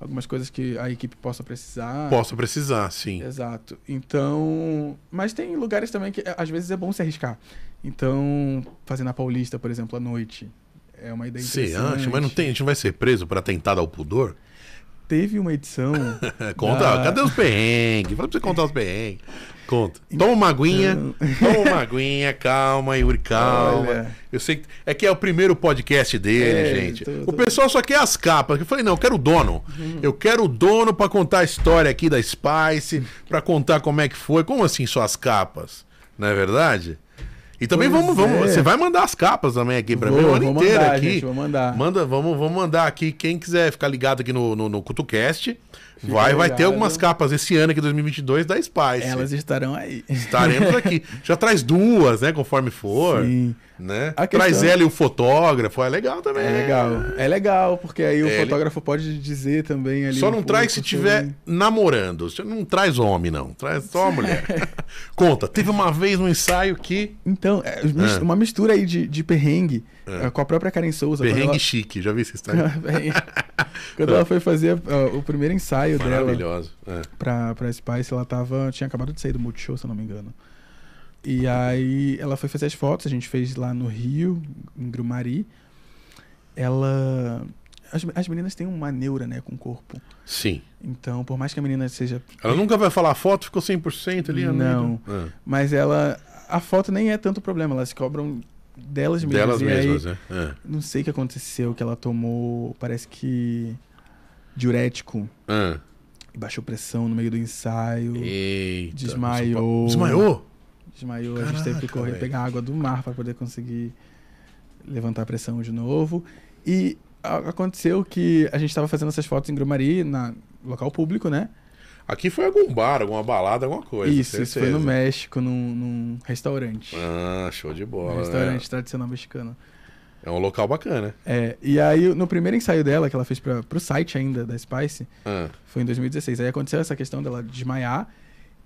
algumas coisas que a equipe possa precisar. Posso precisar, sim. Exato. Então. Mas tem lugares também que às vezes é bom se arriscar. Então, fazer na Paulista, por exemplo, à noite. É uma ideia Você acha? Mas não tem, a gente não vai ser preso por atentado ao pudor? Teve uma edição. Conta, Ah. cadê os perrengues? Fala pra você contar os perrengues. Conta. Toma uma aguinha, toma uma aguinha, calma, Yuri, calma. Olha. Eu sei que é que é o primeiro podcast dele, É, gente. tô- O tô- pessoal só quer as capas. Eu falei, não, eu quero o dono. Uhum. Eu quero o dono pra contar a história aqui da Spice, pra contar como é que foi. Como assim só as capas? Não é verdade? E também Pois vamos, vamos, é. você vai mandar as capas também aqui pra mim o Vou, ano vou inteiro mandar, aqui. gente, vou mandar. Manda, vamos, vamos mandar aqui. Quem quiser ficar ligado aqui no, no, no CutuCast, vai, vai ter algumas capas esse ano aqui, 2022, da Spice. Elas estarão aí. Estaremos aqui. Já traz duas, né? Conforme for. Sim. Né? Traz questão- ela e o fotógrafo. É legal também. É legal. É legal, porque aí o É, ele- fotógrafo pode dizer também ali. Só um não traz se tiver sobre- namorando. Você não traz homem, não. Traz só a mulher. Conta, teve uma vez um ensaio que. Então, é, Ah. uma mistura aí de, de perrengue. É, com a própria Karen Souza. Perrengue ela- chique. Já vi essa história? Quando ela foi fazer ó, o primeiro ensaio dela Maravilhoso. É. pra, pra Spice, ela tava. Tinha acabado de sair do Multishow, se eu não me engano. E aí ela foi fazer as fotos, a gente fez lá no Rio, em Grumari. Ela. As, as meninas têm uma neura, né, com o corpo. Sim. Então, por mais que a menina seja. Ela nunca vai falar a foto, ficou 100% ali. Não. Ah, Mas ela. A foto nem é tanto problema, elas cobram delas mesmas. Delas e mesmas, aí, né? É. Não sei o que aconteceu, que ela tomou. Parece que. Diurético. Ah. E baixou pressão no meio do ensaio. Eita. Desmaiou. Desmaiou? Desmaiou. a gente teve que Caraca, correr velho. pegar água do mar para poder conseguir levantar a pressão de novo. E aconteceu que a gente estava fazendo essas fotos em Grumari, na local público, né? Aqui foi algum bar, alguma balada, alguma coisa. isso, isso foi no certeza. México, num, num restaurante. Ah, show de um bola. restaurante tradicional mexicano. É. um local bacana. É, e aí, no primeiro ensaio dela, que ela fez pra, pro site ainda da Spice, Ah, foi em 2016. Aí aconteceu essa questão dela desmaiar.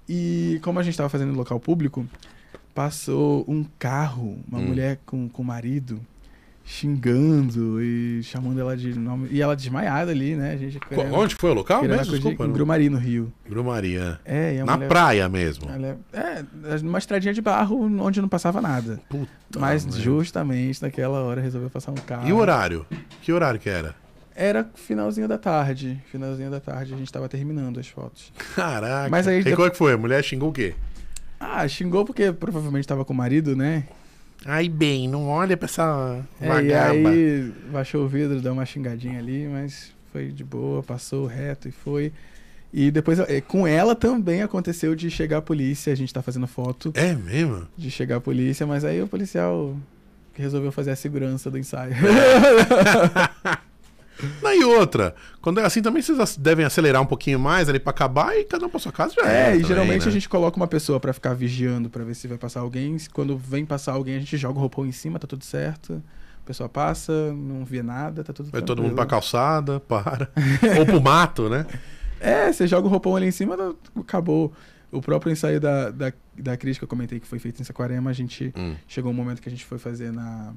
E como a gente tava fazendo em local público, passou um carro, uma Hum. mulher com, com o marido, xingando e chamando ela de nome. E ela desmaiada ali, né? A gente Qu- querendo- Onde foi o local mesmo? Desculpa. Em não- Grumari, no Rio. Grumaria. É, a Na mulher- praia mesmo. ela é, é, numa estradinha de barro onde não passava nada. Puta Mas merda. justamente naquela hora resolveu passar um carro. E o horário? Que horário que era? Era finalzinho da tarde. Finalzinho da tarde a gente tava terminando as fotos. Caraca. Mas aí E qual é que foi? A mulher xingou o quê? Ah, xingou porque provavelmente tava com o marido, né? Ai, bem, não olha pra essa É, e aí baixou o vidro, deu uma xingadinha ali, mas foi de boa, passou reto e foi. E depois eh, com ela também aconteceu de chegar a polícia, a gente tá fazendo foto É mesmo? de chegar a polícia, mas aí o policial resolveu fazer a segurança do ensaio. Não, e outra, quando é assim também vocês devem acelerar um pouquinho mais ali pra acabar e cada um pra sua casa já É, era e também, geralmente né? a gente coloca uma pessoa pra ficar vigiando pra ver se vai passar alguém. Quando vem passar alguém, a gente joga o roupão em cima, tá tudo certo. a pessoa passa, não vê nada, tá tudo Vai todo tranquilo. mundo pra calçada, para. Ou pro mato, né? É, você joga o roupão ali em cima, tá- acabou. O próprio ensaio da, da, da que eu comentei que foi feito em Saquarema, a gente Hum. chegou um momento que a gente foi fazer na,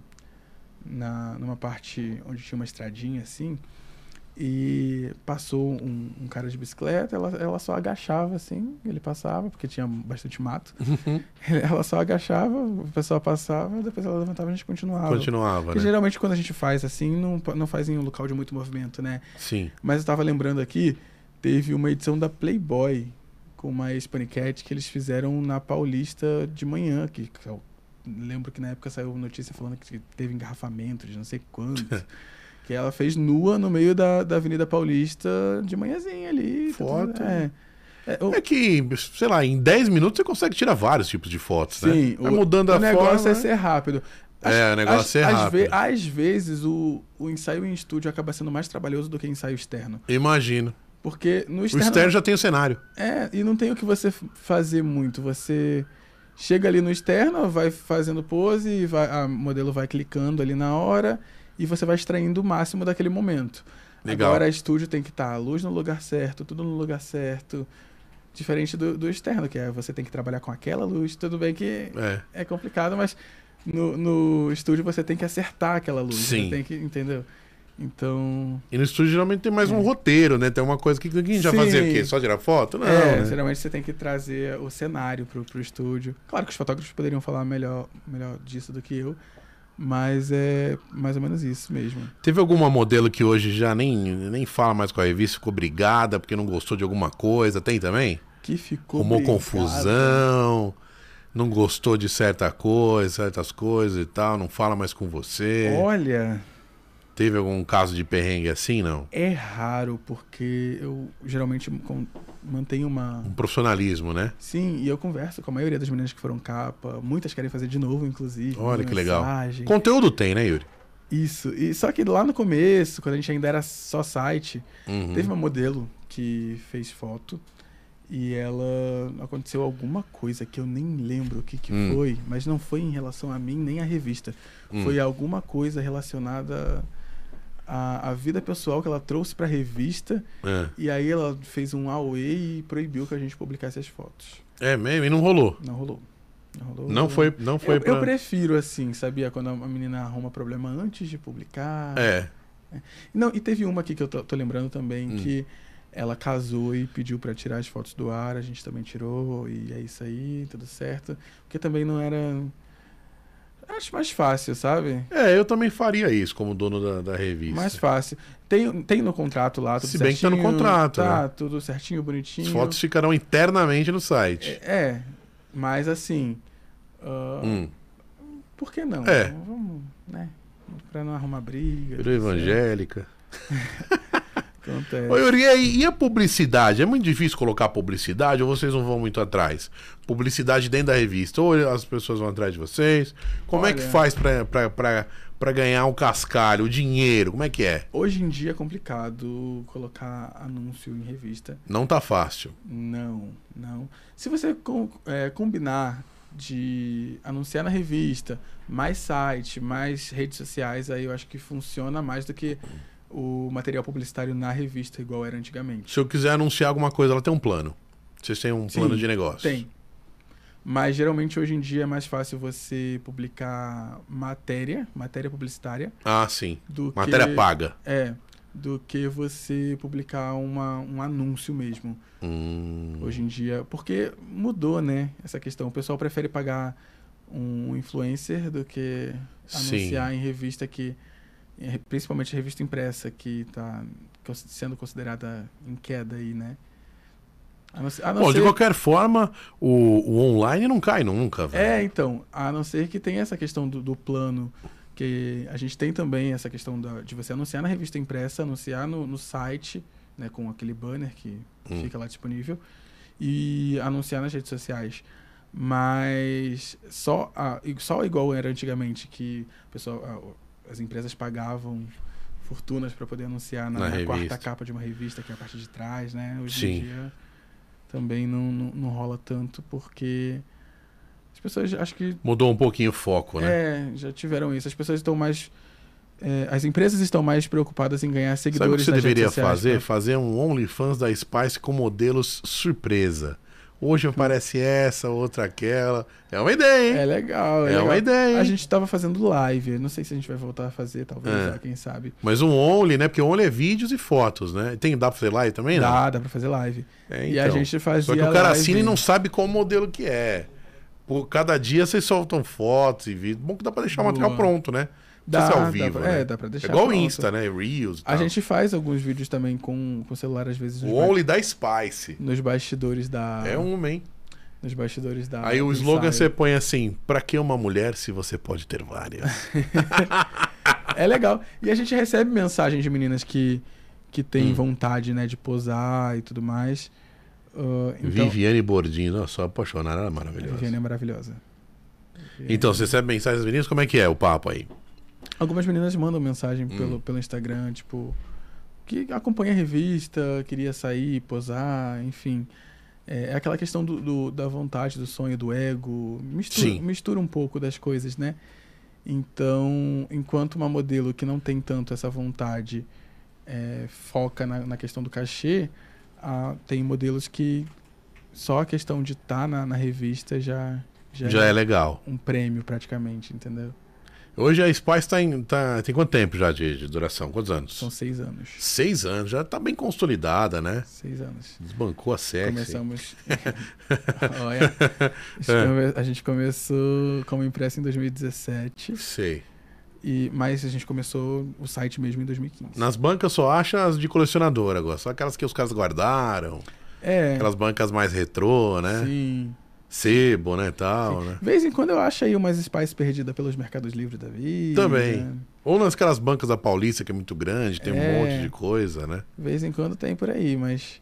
na numa parte onde tinha uma estradinha assim e passou um, um cara de bicicleta ela, ela só agachava assim ele passava porque tinha bastante mato ela só agachava o pessoal passava depois ela levantava e a gente continuava Continuava, porque né? geralmente quando a gente faz assim não, não faz em um local de muito movimento né Sim. mas eu tava lembrando aqui, teve uma edição da Playboy com uma ex-paniquete que eles fizeram na Paulista de manhã, que, eu lembro que na época saiu notícia falando que teve engarrafamento de não sei quanto. que ela fez nua no meio da, da Avenida Paulista de manhãzinha ali. tá tudo- Foto. É. É, o- É que, sei lá, em 10 minutos você consegue tirar vários tipos de fotos, né? sim, Vai o, mudando o a negócio forma. é ser rápido. É, o negócio é às rápido. ve- às vezes o, o ensaio em estúdio acaba sendo mais trabalhoso do que ensaio externo. Imagino. Porque no O externo. externo já tem o cenário. É, e não tem o que você fazer muito. Você chega ali no externo, vai fazendo pose, e vai, a modelo vai clicando ali na hora e você vai extraindo o máximo daquele momento. Legal. Agora, estúdio tem que estar a luz no lugar certo, tudo no lugar certo. Diferente do, do externo, que é você tem que trabalhar com aquela luz. Tudo bem que É. é complicado, mas no, no estúdio você tem que acertar aquela luz. Sim. Você tem que, entendeu? Então. E no estúdio geralmente tem mais um É. roteiro, né? Tem uma coisa que, que a gente já fazia o quê? Só tirar foto? Não, é, né? geralmente você tem que trazer o cenário pro, pro estúdio. Claro que os fotógrafos poderiam falar melhor, melhor disso do que eu, mas é mais ou menos isso mesmo. Teve alguma modelo que hoje já nem, nem fala mais com a revista, ficou brigada porque não gostou de alguma coisa? Tem também? Que ficou. Arrumou confusão, não gostou de certa coisa, certas coisas e tal, não fala mais com você. Olha, Teve algum caso de perrengue assim, não? é raro, porque eu geralmente mantenho uma. Um profissionalismo, né? Sim, e eu converso com a maioria das meninas que foram capa. Muitas querem fazer de novo, inclusive. Olha que legal. mensagem. Conteúdo tem, né, Yuri? Isso. E só que lá no começo, quando a gente ainda era só site, Uhum. Teve uma modelo que fez foto e ela aconteceu alguma coisa que eu nem lembro o que, que Hum. foi, mas não foi em relação a mim nem à revista. Hum. Foi alguma coisa relacionada à, à vida pessoal que ela trouxe pra revista É. e aí ela fez um AOE e proibiu que a gente publicasse as fotos. É mesmo, e não rolou. Não rolou. Não rolou. Não foi, não foi eu, pra... eu prefiro assim, sabia? Quando a menina arruma problema antes de publicar. É, Não, e teve uma aqui que eu tô, tô lembrando também Hum. que ela casou e pediu pra tirar as fotos do ar, a gente também tirou, e é isso aí, tudo certo. Porque também não era. Acho mais fácil, sabe? é, eu também faria isso como dono da, da revista. Mais fácil. Tem, tem no contrato lá, tudo Se bem que tá certinho. no contrato, Tá, né? tudo certinho, bonitinho. As fotos ficarão internamente no site. É, é, mas assim. ah, Hum, Por que não? É. Vamos, né? Pra não arrumar briga. virou evangélica. Acontece. Ô, Yuri, e, a publicidade? É muito difícil colocar publicidade ou vocês não vão muito atrás? Publicidade dentro da revista? Ou as pessoas vão atrás de vocês? Como é que Olha. faz pra ganhar o cascalho, o dinheiro? Como é que é? Hoje em dia é complicado colocar anúncio em revista. Não tá fácil. Não, não. Se você com- é, combinar de anunciar na revista, mais site, mais redes sociais, aí eu acho que funciona mais do que o material publicitário na revista, igual era antigamente. Se eu quiser anunciar alguma coisa, ela tem um plano. Vocês têm um Sim, plano de negócio. Tem. Mas geralmente hoje em dia é mais fácil você publicar matéria, matéria publicitária, Ah, sim. do Matéria que. paga. É. Do que você publicar uma, um anúncio mesmo. Hum, hoje em dia. Porque mudou, né? Essa questão. O pessoal prefere pagar um influencer do que Sim. anunciar em revista que. Principalmente revista impressa, que está sendo considerada em queda aí, né? A não a não Bom, de ser- qualquer forma, o, o online não cai nunca, velho. É, então, a não ser que tenha essa questão do, do plano, que a gente tem também essa questão da- de você anunciar na revista impressa, anunciar no, no site, né, com aquele banner que Hum. fica lá disponível, e anunciar nas redes sociais. Mas só, a, só igual era antigamente, que o pessoal, a- as empresas pagavam fortunas para poder anunciar na, Na quarta capa de uma revista, que é a parte de trás, né? Hoje Sim. em dia também não, não, não rola tanto, porque as pessoas acho que Mudou um pouquinho o foco, né? é, já tiveram isso. As pessoas estão mais é, as empresas estão mais preocupadas em ganhar Sabe o que seguidores você deveria sociais, fazer? né? Fazer um OnlyFans da Spice com modelos surpresa. Hoje aparece essa, outra aquela. É uma ideia, hein? É legal, é, É legal. uma ideia, hein? A gente tava fazendo live, não sei se a gente vai voltar a fazer, talvez, É. ah, quem sabe. Mas um Only, né? Porque Only é vídeos e fotos, né? Tem, dá pra fazer live também, não? Dá, dá pra fazer live. É, E a então. gente fazia Só que o cara live- assina e não sabe qual modelo que é. Por cada dia vocês soltam fotos e vídeos. Bom que dá pra deixar o material Boa. pronto, né? Dá, se é ao dá vivo, pra- né? é, dá pra deixar É igual o. Insta, né? Reels A gente faz alguns vídeos também com, com celular, às vezes, O Only da Spice. nos bastidores da. É um, hein? Nos bastidores da. Aí o slogan você põe assim: pra que uma mulher se você pode ter várias? É legal. E a gente recebe mensagens de meninas que, que têm Hum. vontade, né, de posar e tudo mais. Ah, então, Viviane Bordinho, nossa, sou apaixonada, ela é a maravilhosa. Viviane é maravilhosa. Então, você recebe mensagens das meninas? Como é que é o papo aí? Algumas meninas mandam Hum. mensagem pelo, pelo Instagram, tipo, que acompanha a revista, queria sair, posar, enfim. É, é aquela questão do, do- da vontade, do sonho, do ego. Mistura, Sim. mistura um pouco das coisas, né? Então, enquanto uma modelo que não tem tanto essa vontade é, foca na, na questão do cachê, ah, tem modelos que só a questão de estar na, na revista já, já, Já é legal. um prêmio praticamente, entendeu? Hoje a Spice tá em, tá- tem quanto tempo já de, de duração? Quantos anos? São seis anos. Seis anos, já tá bem consolidada, né? Seis anos. Desbancou a sexy. Começamos. Olha, a gente, come- a gente começou como impresso em 2017, Sei. e, mas a gente começou o site mesmo em 2015. Nas bancas só acha as de colecionador agora, só aquelas que os caras guardaram, É, aquelas bancas mais retrô, né? sim. Sebo, né, tal, né? De vez em quando eu acho aí umas Spice perdidas pelos mercados livres da vida. Também. Ou naquelas bancas da Paulista, que é muito grande, tem um É. monte de coisa, né? De vez em quando tem por aí, mas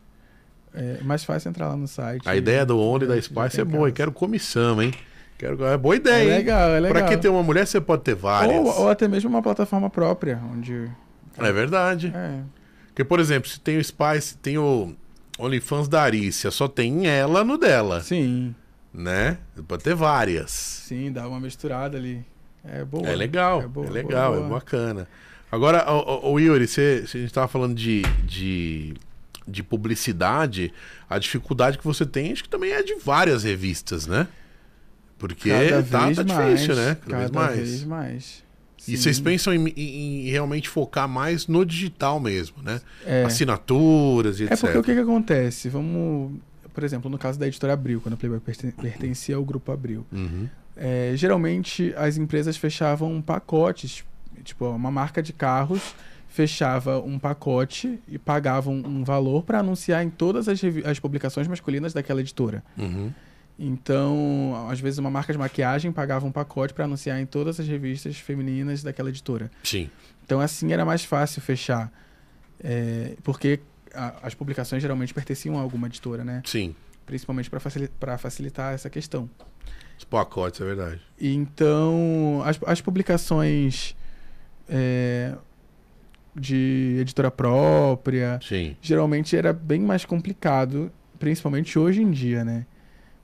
é mais fácil entrar lá no site. A ideia do Only da Spice tem é boa, e quero comissão, hein? Quero... É boa É ideia, hein? legal, é legal. Pra que ter uma mulher, você pode ter várias. ou, ou até mesmo uma plataforma própria, onde. É verdade. É, Porque, por exemplo, se tem o Spice, tem o OnlyFans da Arícia, só tem ela no dela, sim, né? Pode ter várias. sim, dá uma misturada ali. É boa. É legal, é, É boa, legal, boa, é boa. bacana. Agora, o, o, Yuri, você, a gente tava falando de, de, de publicidade, a dificuldade que você tem, acho que também é de várias revistas, né? Porque Cada tá, tá mais, difícil, né? Cada, vez mais. vez mais. E vocês pensam em, em- em realmente focar mais no digital mesmo, né? É, Assinaturas e é etc. porque o que, que acontece? Vamos. Por exemplo, no caso da editora Abril, quando a Playboy perten- pertencia ao grupo Abril. Uhum. É, geralmente as empresas fechavam pacotes, tipo, uma marca de carros fechava um pacote e pagavam um valor para anunciar em todas as, as publicações masculinas daquela editora. Uhum. Então, às vezes uma marca de maquiagem pagava um pacote para anunciar em todas as revistas femininas daquela editora. Sim. Então, assim era mais fácil fechar, É, porque a- as publicações geralmente pertenciam a alguma editora, né? Sim. Principalmente para facilitar essa questão. Os pacotes, é verdade. Então, as, as publicações é, de editora própria, Sim. geralmente era bem mais complicado, principalmente hoje em dia, né?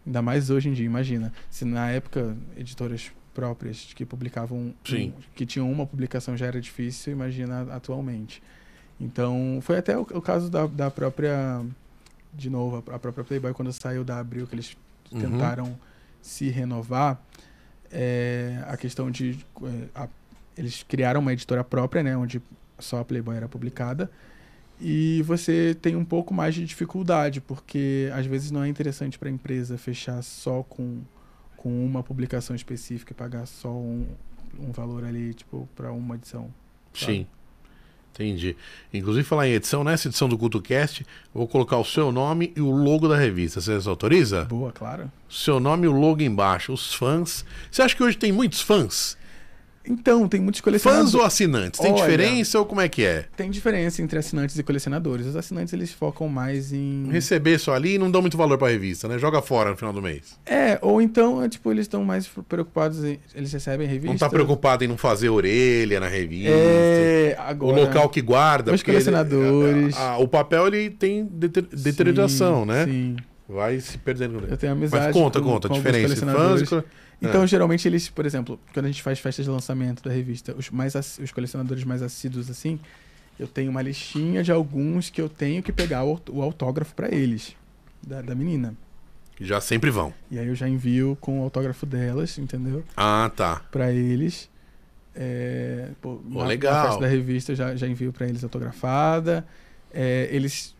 Ainda mais hoje em dia, imagina. Se na época editoras próprias que publicavam, um- que tinham uma publicação já era difícil, imagina atualmente. Então, foi até o, o caso da, da própria, de novo, a, a própria Playboy, quando saiu da Abril, que eles Uhum. tentaram se renovar, é, a questão de. é, a- eles criaram uma editora própria, né? Onde só a Playboy era publicada. E você tem um pouco mais de dificuldade, porque às vezes não é interessante para a empresa fechar só com, com uma publicação específica e pagar só um, um valor ali, tipo, para uma edição. Sabe? Sim. Entendi. Inclusive, falar em edição, nessa edição do CultoCast, vou colocar o seu nome e o logo da revista. Você autoriza? Boa, claro. Seu nome e o logo embaixo. Os fãs. Você acha que hoje tem muitos fãs? Então, tem muitos Fãs colecionadores. ou assinantes? Tem Olha. diferença ou como é que é? Tem diferença entre assinantes e colecionadores. Os assinantes, eles focam mais em... Receber só ali e não dão muito valor pra revista, né? Joga fora no final do mês. É, ou então, é, tipo, eles estão mais preocupados em... Eles recebem revista. Não tá preocupado em não fazer orelha na revista. É, O agora... local que guarda. Os porque ele- colecionadores. a- a- o papel ele tem deter- deterioração, Sim, né? Sim. vai se perdendo. Eu tenho amizade Mas conta, com, conta, a com diferença fãs colecionadores. e... Então, É. geralmente, eles, por exemplo, quando a gente faz festas de lançamento da revista, os, mais, os colecionadores mais assíduos, assim, eu tenho uma listinha de alguns que eu tenho que pegar o, o autógrafo pra eles, da, da menina. Já sempre vão. E aí eu já envio com o autógrafo delas, entendeu? Ah, tá. Pra eles. É, pô, na, legal. na festa da revista eu já, já envio pra eles autografada. É, eles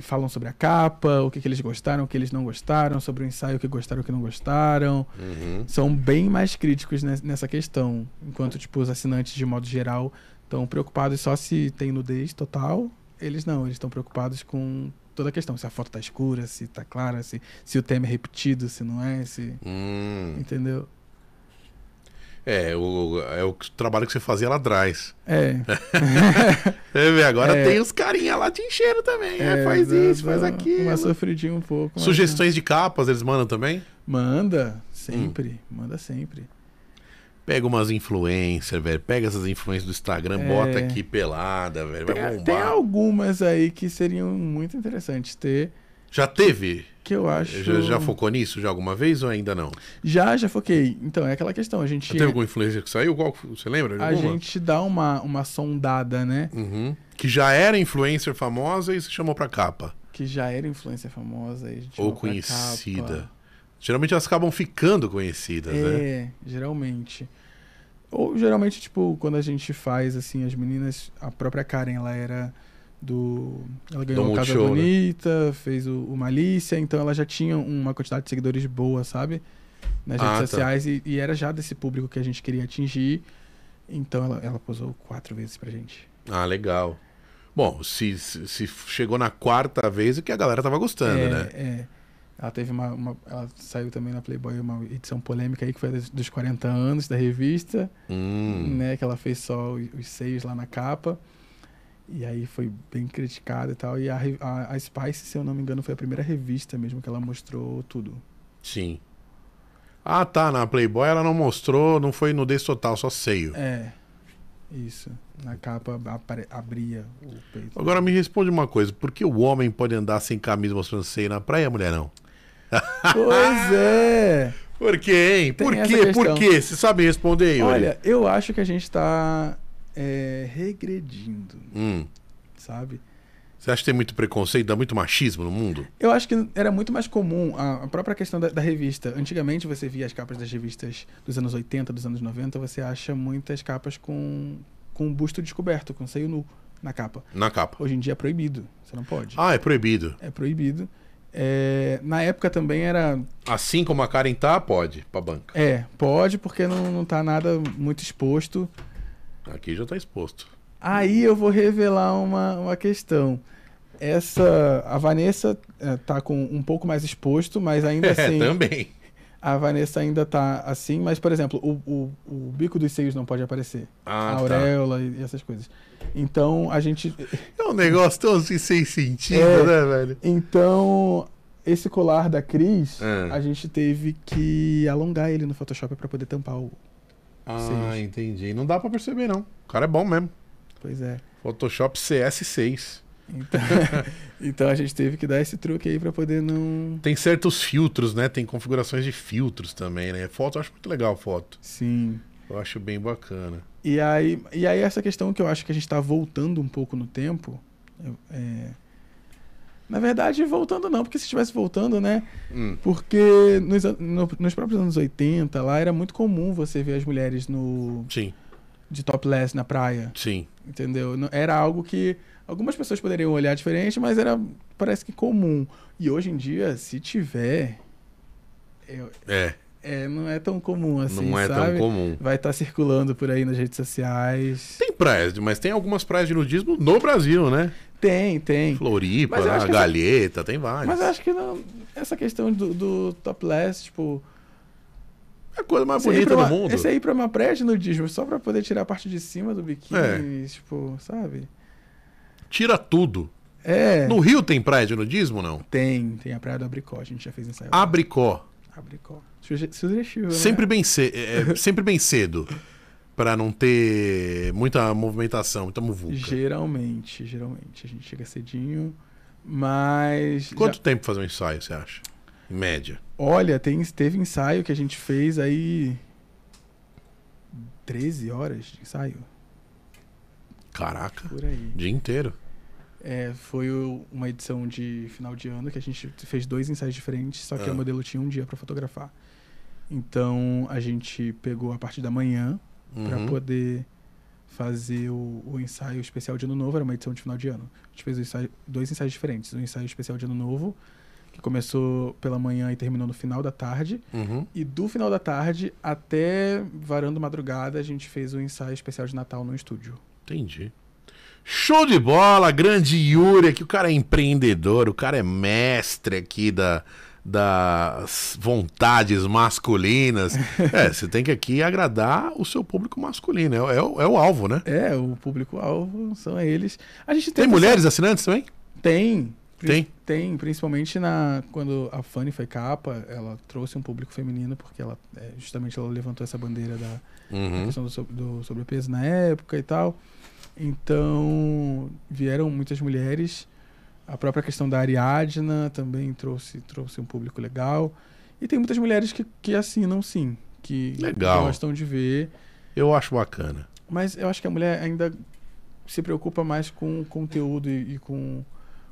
falam sobre a capa, o que, que eles gostaram, o que eles não gostaram, sobre o ensaio, o que gostaram, o que não gostaram. Uhum. São bem mais críticos nes- nessa questão. Enquanto, tipo, os assinantes, de modo geral, estão preocupados só se tem nudez total. Eles não, eles estão preocupados com toda a questão. Se a foto tá escura, se tá clara, se, se o tema é repetido, se não é, se... Hum. Entendeu? É, o, é o trabalho que você fazia lá atrás. É. É, agora É. tem os carinha lá te enchendo também. É, faz dá- isso, faz aquilo. Uma sofridinha um pouco. mas- Sugestões de capas eles mandam também? Manda, sempre. Manda sempre. Pega umas influencers, velho. Pega essas influências do Instagram, É. bota aqui pelada, velho. Vai Tem, bombar. tem algumas aí que seriam muito interessantes ter, Já teve? Que eu acho... Já, já focou nisso já alguma vez ou ainda não? Já, já foquei. Então, é aquela questão, a gente... Teve alguma influência que saiu? Qual, você lembra? de A gente dá uma, uma sondada, né? Uhum. Que já era influencer famosa e se chamou pra capa. Que já era influência famosa. gente Ou conhecida. Geralmente elas acabam ficando conhecidas, né? É, geralmente. Ou geralmente, tipo, quando a gente faz, assim, as meninas... A própria Karen, ela era do... Ela ganhou o Casa Multishow, né? Bonita, fez o, o Malícia, então ela já tinha uma quantidade de seguidores boa, sabe? Nas Ah, redes tá. sociais. E, e era já desse público que a gente queria atingir. Então ela, ela posou quatro vezes pra gente. Ah, legal. Bom, se, se, se chegou na quarta vez é que a galera tava gostando, é, né? É. Ela teve uma, uma- Ela saiu também na Playboy uma edição polêmica aí, que foi dos, dos 40 anos da revista, Hum. né? Que ela fez só os, os seios lá na capa. E aí foi bem criticada e tal. E a, a, a Spice, se eu não me engano, foi a primeira revista mesmo que ela mostrou tudo. Sim. Ah, tá. Na Playboy ela não mostrou, não foi nudez total, só seio. É. Isso. Na capa abria o peito. Agora me responde uma coisa: por que o homem pode andar sem camisa mostrando seio na praia e a mulher não? Pois é! Por quê, hein? Tem Por quê? Por quê? Você sabe responder aí, Yuri? Olha, eu acho que a gente tá é, regredindo, Hum. sabe? Você acha que tem muito preconceito, dá muito machismo no mundo? Eu acho que era muito mais comum a, própria questão da, da revista. Antigamente você via as capas das revistas dos anos 80, dos anos 90, você acha muitas capas com, com o busto descoberto, com seio nu na capa. Na capa. Hoje em dia é proibido, você não pode. Ah, é proibido. É proibido. É, na época também era. Assim como a Karen tá, pode, pra banca. É, pode, porque não, não tá nada muito exposto. Aqui já tá exposto. Aí eu vou revelar uma, uma questão. Essa. A Vanessa é, tá com um pouco mais exposto, mas ainda assim. É, também. A Vanessa ainda tá assim, mas, por exemplo, o, o, o bico dos seios não pode aparecer. Ah, a tá. auréola e essas coisas. Então, a gente. É um negócio tão assim, sem sentido, É. né, velho? Então, esse colar da Cris, Ah. a gente teve que alongar ele no Photoshop pra poder tampar o. Ah, Seis. entendi. Não dá pra perceber, não. O cara é bom mesmo. Pois é. Photoshop CS6. Então, então a gente teve que dar esse truque aí pra poder não. Tem certos filtros, né? Tem configurações de filtros também, né? Foto, eu acho muito legal foto. Sim. Eu acho bem bacana. E aí, e aí essa questão que eu acho que a gente está voltando um pouco no tempo. é, Na verdade, voltando não, porque se estivesse voltando, né? Hum. Porque nos, no- nos próprios anos 80, lá era muito comum você ver as mulheres no Sim, de topless na praia, sim. entendeu? Era algo que algumas pessoas poderiam olhar diferente, mas era parece que comum. E hoje em dia, se tiver, é, É, é, não é tão comum assim, não é sabe? tão comum. Vai estar circulando por aí nas redes sociais. Tem praias, mas tem algumas praias de nudismo no Brasil, né? Tem, tem. Floripa, essa- Galheta, tem várias. Mas acho que não, essa questão do, do topless, tipo. É a coisa mais ir bonita do uma- mundo. Esse aí pra uma praia de nudismo só pra poder tirar a parte de cima do biquíni, É. tipo, sabe? Tira tudo. É. No Rio tem praia de nudismo, não? Tem, tem a praia do Abricó, a gente já fez ensaio. Abricó. Abricó. Suge- Sugestivo, né? Sempre bem, ce- é, é, sempre bem cedo. Pra não ter muita movimentação, muita muvuca. Geralmente, geralmente. A gente chega cedinho, Mas. já- Quanto tempo pra fazer um ensaio, você acha? Em média. Olha, tem, teve ensaio que a gente fez aí. 13 horas de ensaio, Caraca, por aí. dia inteiro. É, foi uma edição de final de ano que a gente fez dois ensaios diferentes, só que Ah. o modelo tinha um dia pra fotografar. Então a gente pegou a parte da manhã pra Uhum. poder fazer o, o ensaio especial de ano novo, era uma edição de final de ano. A gente fez ensaio- dois ensaios diferentes, um ensaio especial de ano novo, que começou pela manhã e terminou no final da tarde, Uhum. e do final da tarde até varando madrugada a gente fez o ensaio especial de Natal no estúdio. Entendi. Show de bola, grande Yuri aqui. O cara é empreendedor, o cara é mestre aqui da, das vontades masculinas. é, você tem que aqui agradar o seu público masculino. É, o- é é o alvo, né? É, o público-alvo são eles. A gente Tem mulheres assinantes também? Tem. Tem? Tem, principalmente na quando a Fanny foi capa, ela trouxe um público feminino porque ela é, justamente ela levantou essa bandeira da, da Uhum. questão do, do sobrepeso na época e tal. Então, vieram muitas mulheres. A própria questão da Ariadna também trouxe, trouxe um público legal. E tem muitas mulheres que, que assinam, sim. Que Legal. gostam de ver. Eu acho bacana. Mas eu acho que a mulher ainda se preocupa mais com o conteúdo e, e com,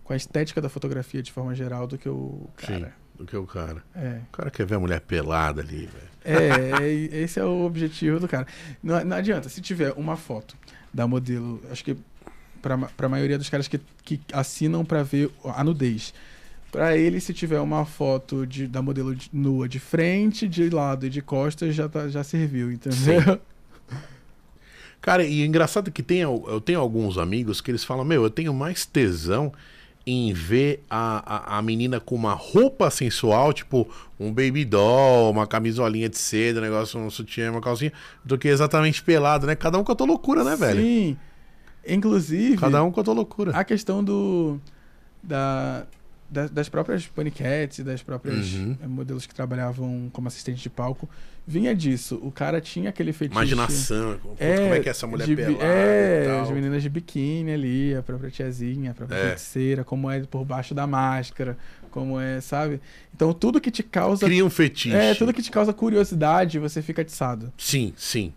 com a estética da fotografia de forma geral do que o cara. Sim, do que o cara. É. O cara quer ver a mulher pelada ali, velho. É, é, esse é o objetivo do cara. Não, não adianta, se tiver uma foto da modelo, acho que pra, ma- pra maioria dos caras que, que assinam pra ver a nudez. Pra ele, se tiver uma foto de, da modelo de- nua de frente, de lado e de costas, já, tá, já serviu, entendeu? Cara, e engraçado que tem, eu tenho alguns amigos que eles falam, meu, eu tenho mais tesão em ver a, a, a menina com uma roupa sensual, tipo um baby doll, uma camisolinha de seda, um negócio, um sutiã, uma calcinha, do que exatamente pelado, né? Cada um com a tua loucura, né, velho? Sim. Inclusive, Cada um com a tua loucura. a questão do da, da- das próprias paniquetes das próprias Uhum. eh, modelos que trabalhavam como assistente de palco vinha disso. O cara tinha aquele fetiche. Imaginação, pô, como é que é essa mulher de pelada É, e as meninas de biquíni ali, a própria tiazinha, a própria É. feiticeira, como é por baixo da máscara, como é, sabe? Então tudo que te causa. Cria um fetiche. É, tudo que te causa curiosidade, você fica atiçado. Sim, sim.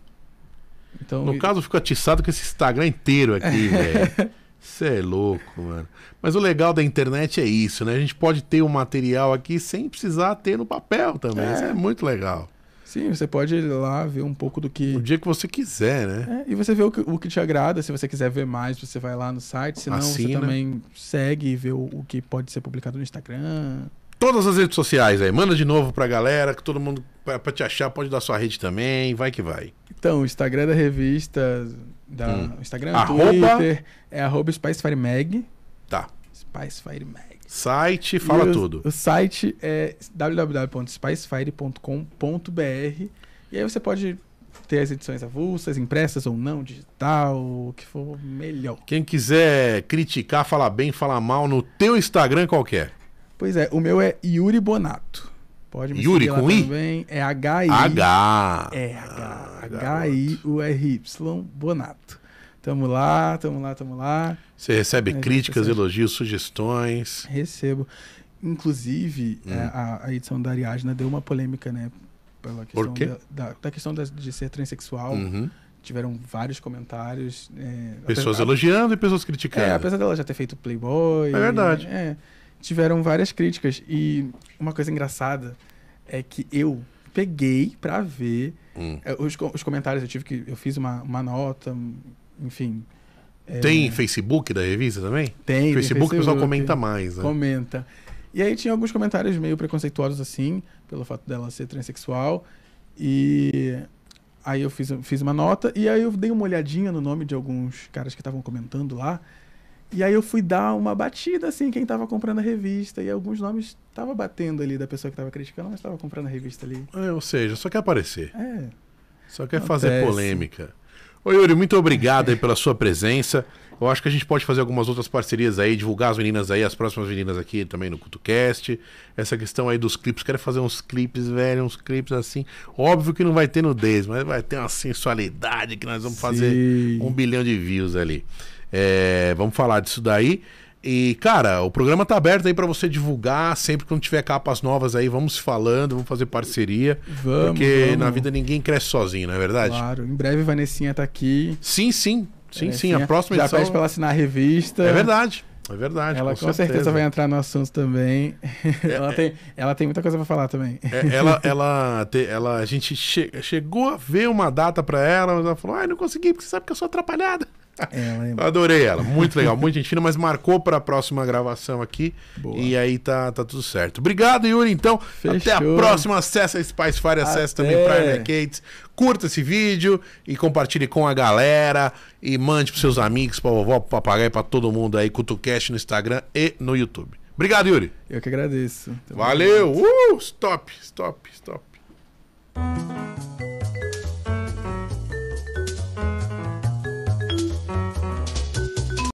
Então, No e- caso, eu fico atiçado com esse Instagram inteiro aqui, velho. Você é louco, mano. Mas o legal da internet é isso, né? A gente pode ter o material aqui sem precisar ter no papel também. É. Isso é muito legal. Sim, você pode ir lá ver um pouco do que. O dia que você quiser, né? É, e você vê o que, o que te agrada. Se você quiser ver mais, você vai lá no site. Senão, você Assina. também segue e vê o, o que pode ser publicado no Instagram. Todas as redes sociais aí. Manda de novo pra galera, que todo mundo, pra, pra te achar, pode dar sua rede também. Vai que vai. Então, o Instagram da revista, da, Hum. o Instagram, Arroba? Twitter, é arroba SpiceFireMag. Tá. SpiceFireMag. Site, fala E o- tudo. O site é www.spicefire.com.br e aí você pode ter as edições avulsas, impressas ou não, digital, o que for melhor. Quem quiser criticar, falar bem, falar mal no teu Instagram qualquer. Pois é, o meu é Yuri Bonato. Pode me Yuri com I? também. É H-I. H. É, Ah, H-. H-I-U-R-Y Bonato. Tamo lá, tamo lá, tamo lá. Você recebe É, críticas, gente, elogios, sugestões. Recebo. Inclusive, Hum. é, a, a edição da Ariadna deu uma polêmica, né? Pela questão Por quê? Da, da, da questão da- de ser transexual. Uhum. Tiveram vários comentários. é, Pessoas apesar- elogiando e pessoas É, criticando. apesar dela já ter feito Playboy. É verdade. é, tiveram várias críticas. E uma coisa engraçada é que eu peguei pra ver Hum. é, os, os comentários. Eu tive que. Eu fiz uma, uma nota, enfim. é, Tem Facebook da revista também? Tem. Facebook, o pessoal comenta mais, né? Comenta. E aí tinha alguns comentários meio preconceituosos assim, pelo fato dela ser transexual. E aí eu fiz, fiz uma nota e aí eu dei uma olhadinha no nome de alguns caras que estavam comentando lá. E aí eu fui dar uma batida assim, quem tava comprando a revista. E alguns nomes tava batendo ali da pessoa que tava criticando, mas tava comprando a revista ali. É, ou seja, só quer aparecer. É. Só quer fazer Acontece. polêmica. Ô Yuri, muito obrigado aí pela sua presença. Eu acho que a gente pode fazer algumas outras parcerias aí, divulgar as meninas aí, as próximas meninas aqui também no CutoCast. Essa questão aí dos clipes, quero fazer uns clipes, velho, uns clipes assim. Óbvio que não vai ter nudez, mas vai ter uma sensualidade que nós vamos fazer Sim. um bilhão de views ali. É, vamos falar disso daí. E, cara, o programa tá aberto aí pra você divulgar. Sempre que tiver capas novas aí, vamos se falando, vamos fazer parceria. Vamos, porque vamos. na vida ninguém cresce sozinho, não é verdade? Claro, em breve Vanessinha tá aqui. Sim, sim. Sim, sim. A próxima Já edição. pede pra ela assinar a revista. É verdade. É verdade. Ela com, certeza. vai entrar no assunto também. ela, tem, ela tem muita coisa pra falar também. É, ela, ela, te- ela, a gente che- chegou a ver uma data pra ela, mas ela falou: ai, não consegui, porque você sabe que eu sou atrapalhada. Ela é Eu adorei ela, muito legal, muito gente fina, mas marcou pra próxima gravação aqui. boa. E aí tá, tá tudo certo. Obrigado, Yuri. Então, até a Fechou. próxima. Acesse a Spice Fire, acesse Até. também Prime Arcades. Curta esse vídeo e compartilhe com a galera. E mande pros seus amigos, pra vovó, pro papagaio, pra todo mundo aí. CutuCast no Instagram e no YouTube. Obrigado, Yuri. Eu que agradeço. Valeu. Uh, stop, stop, stop.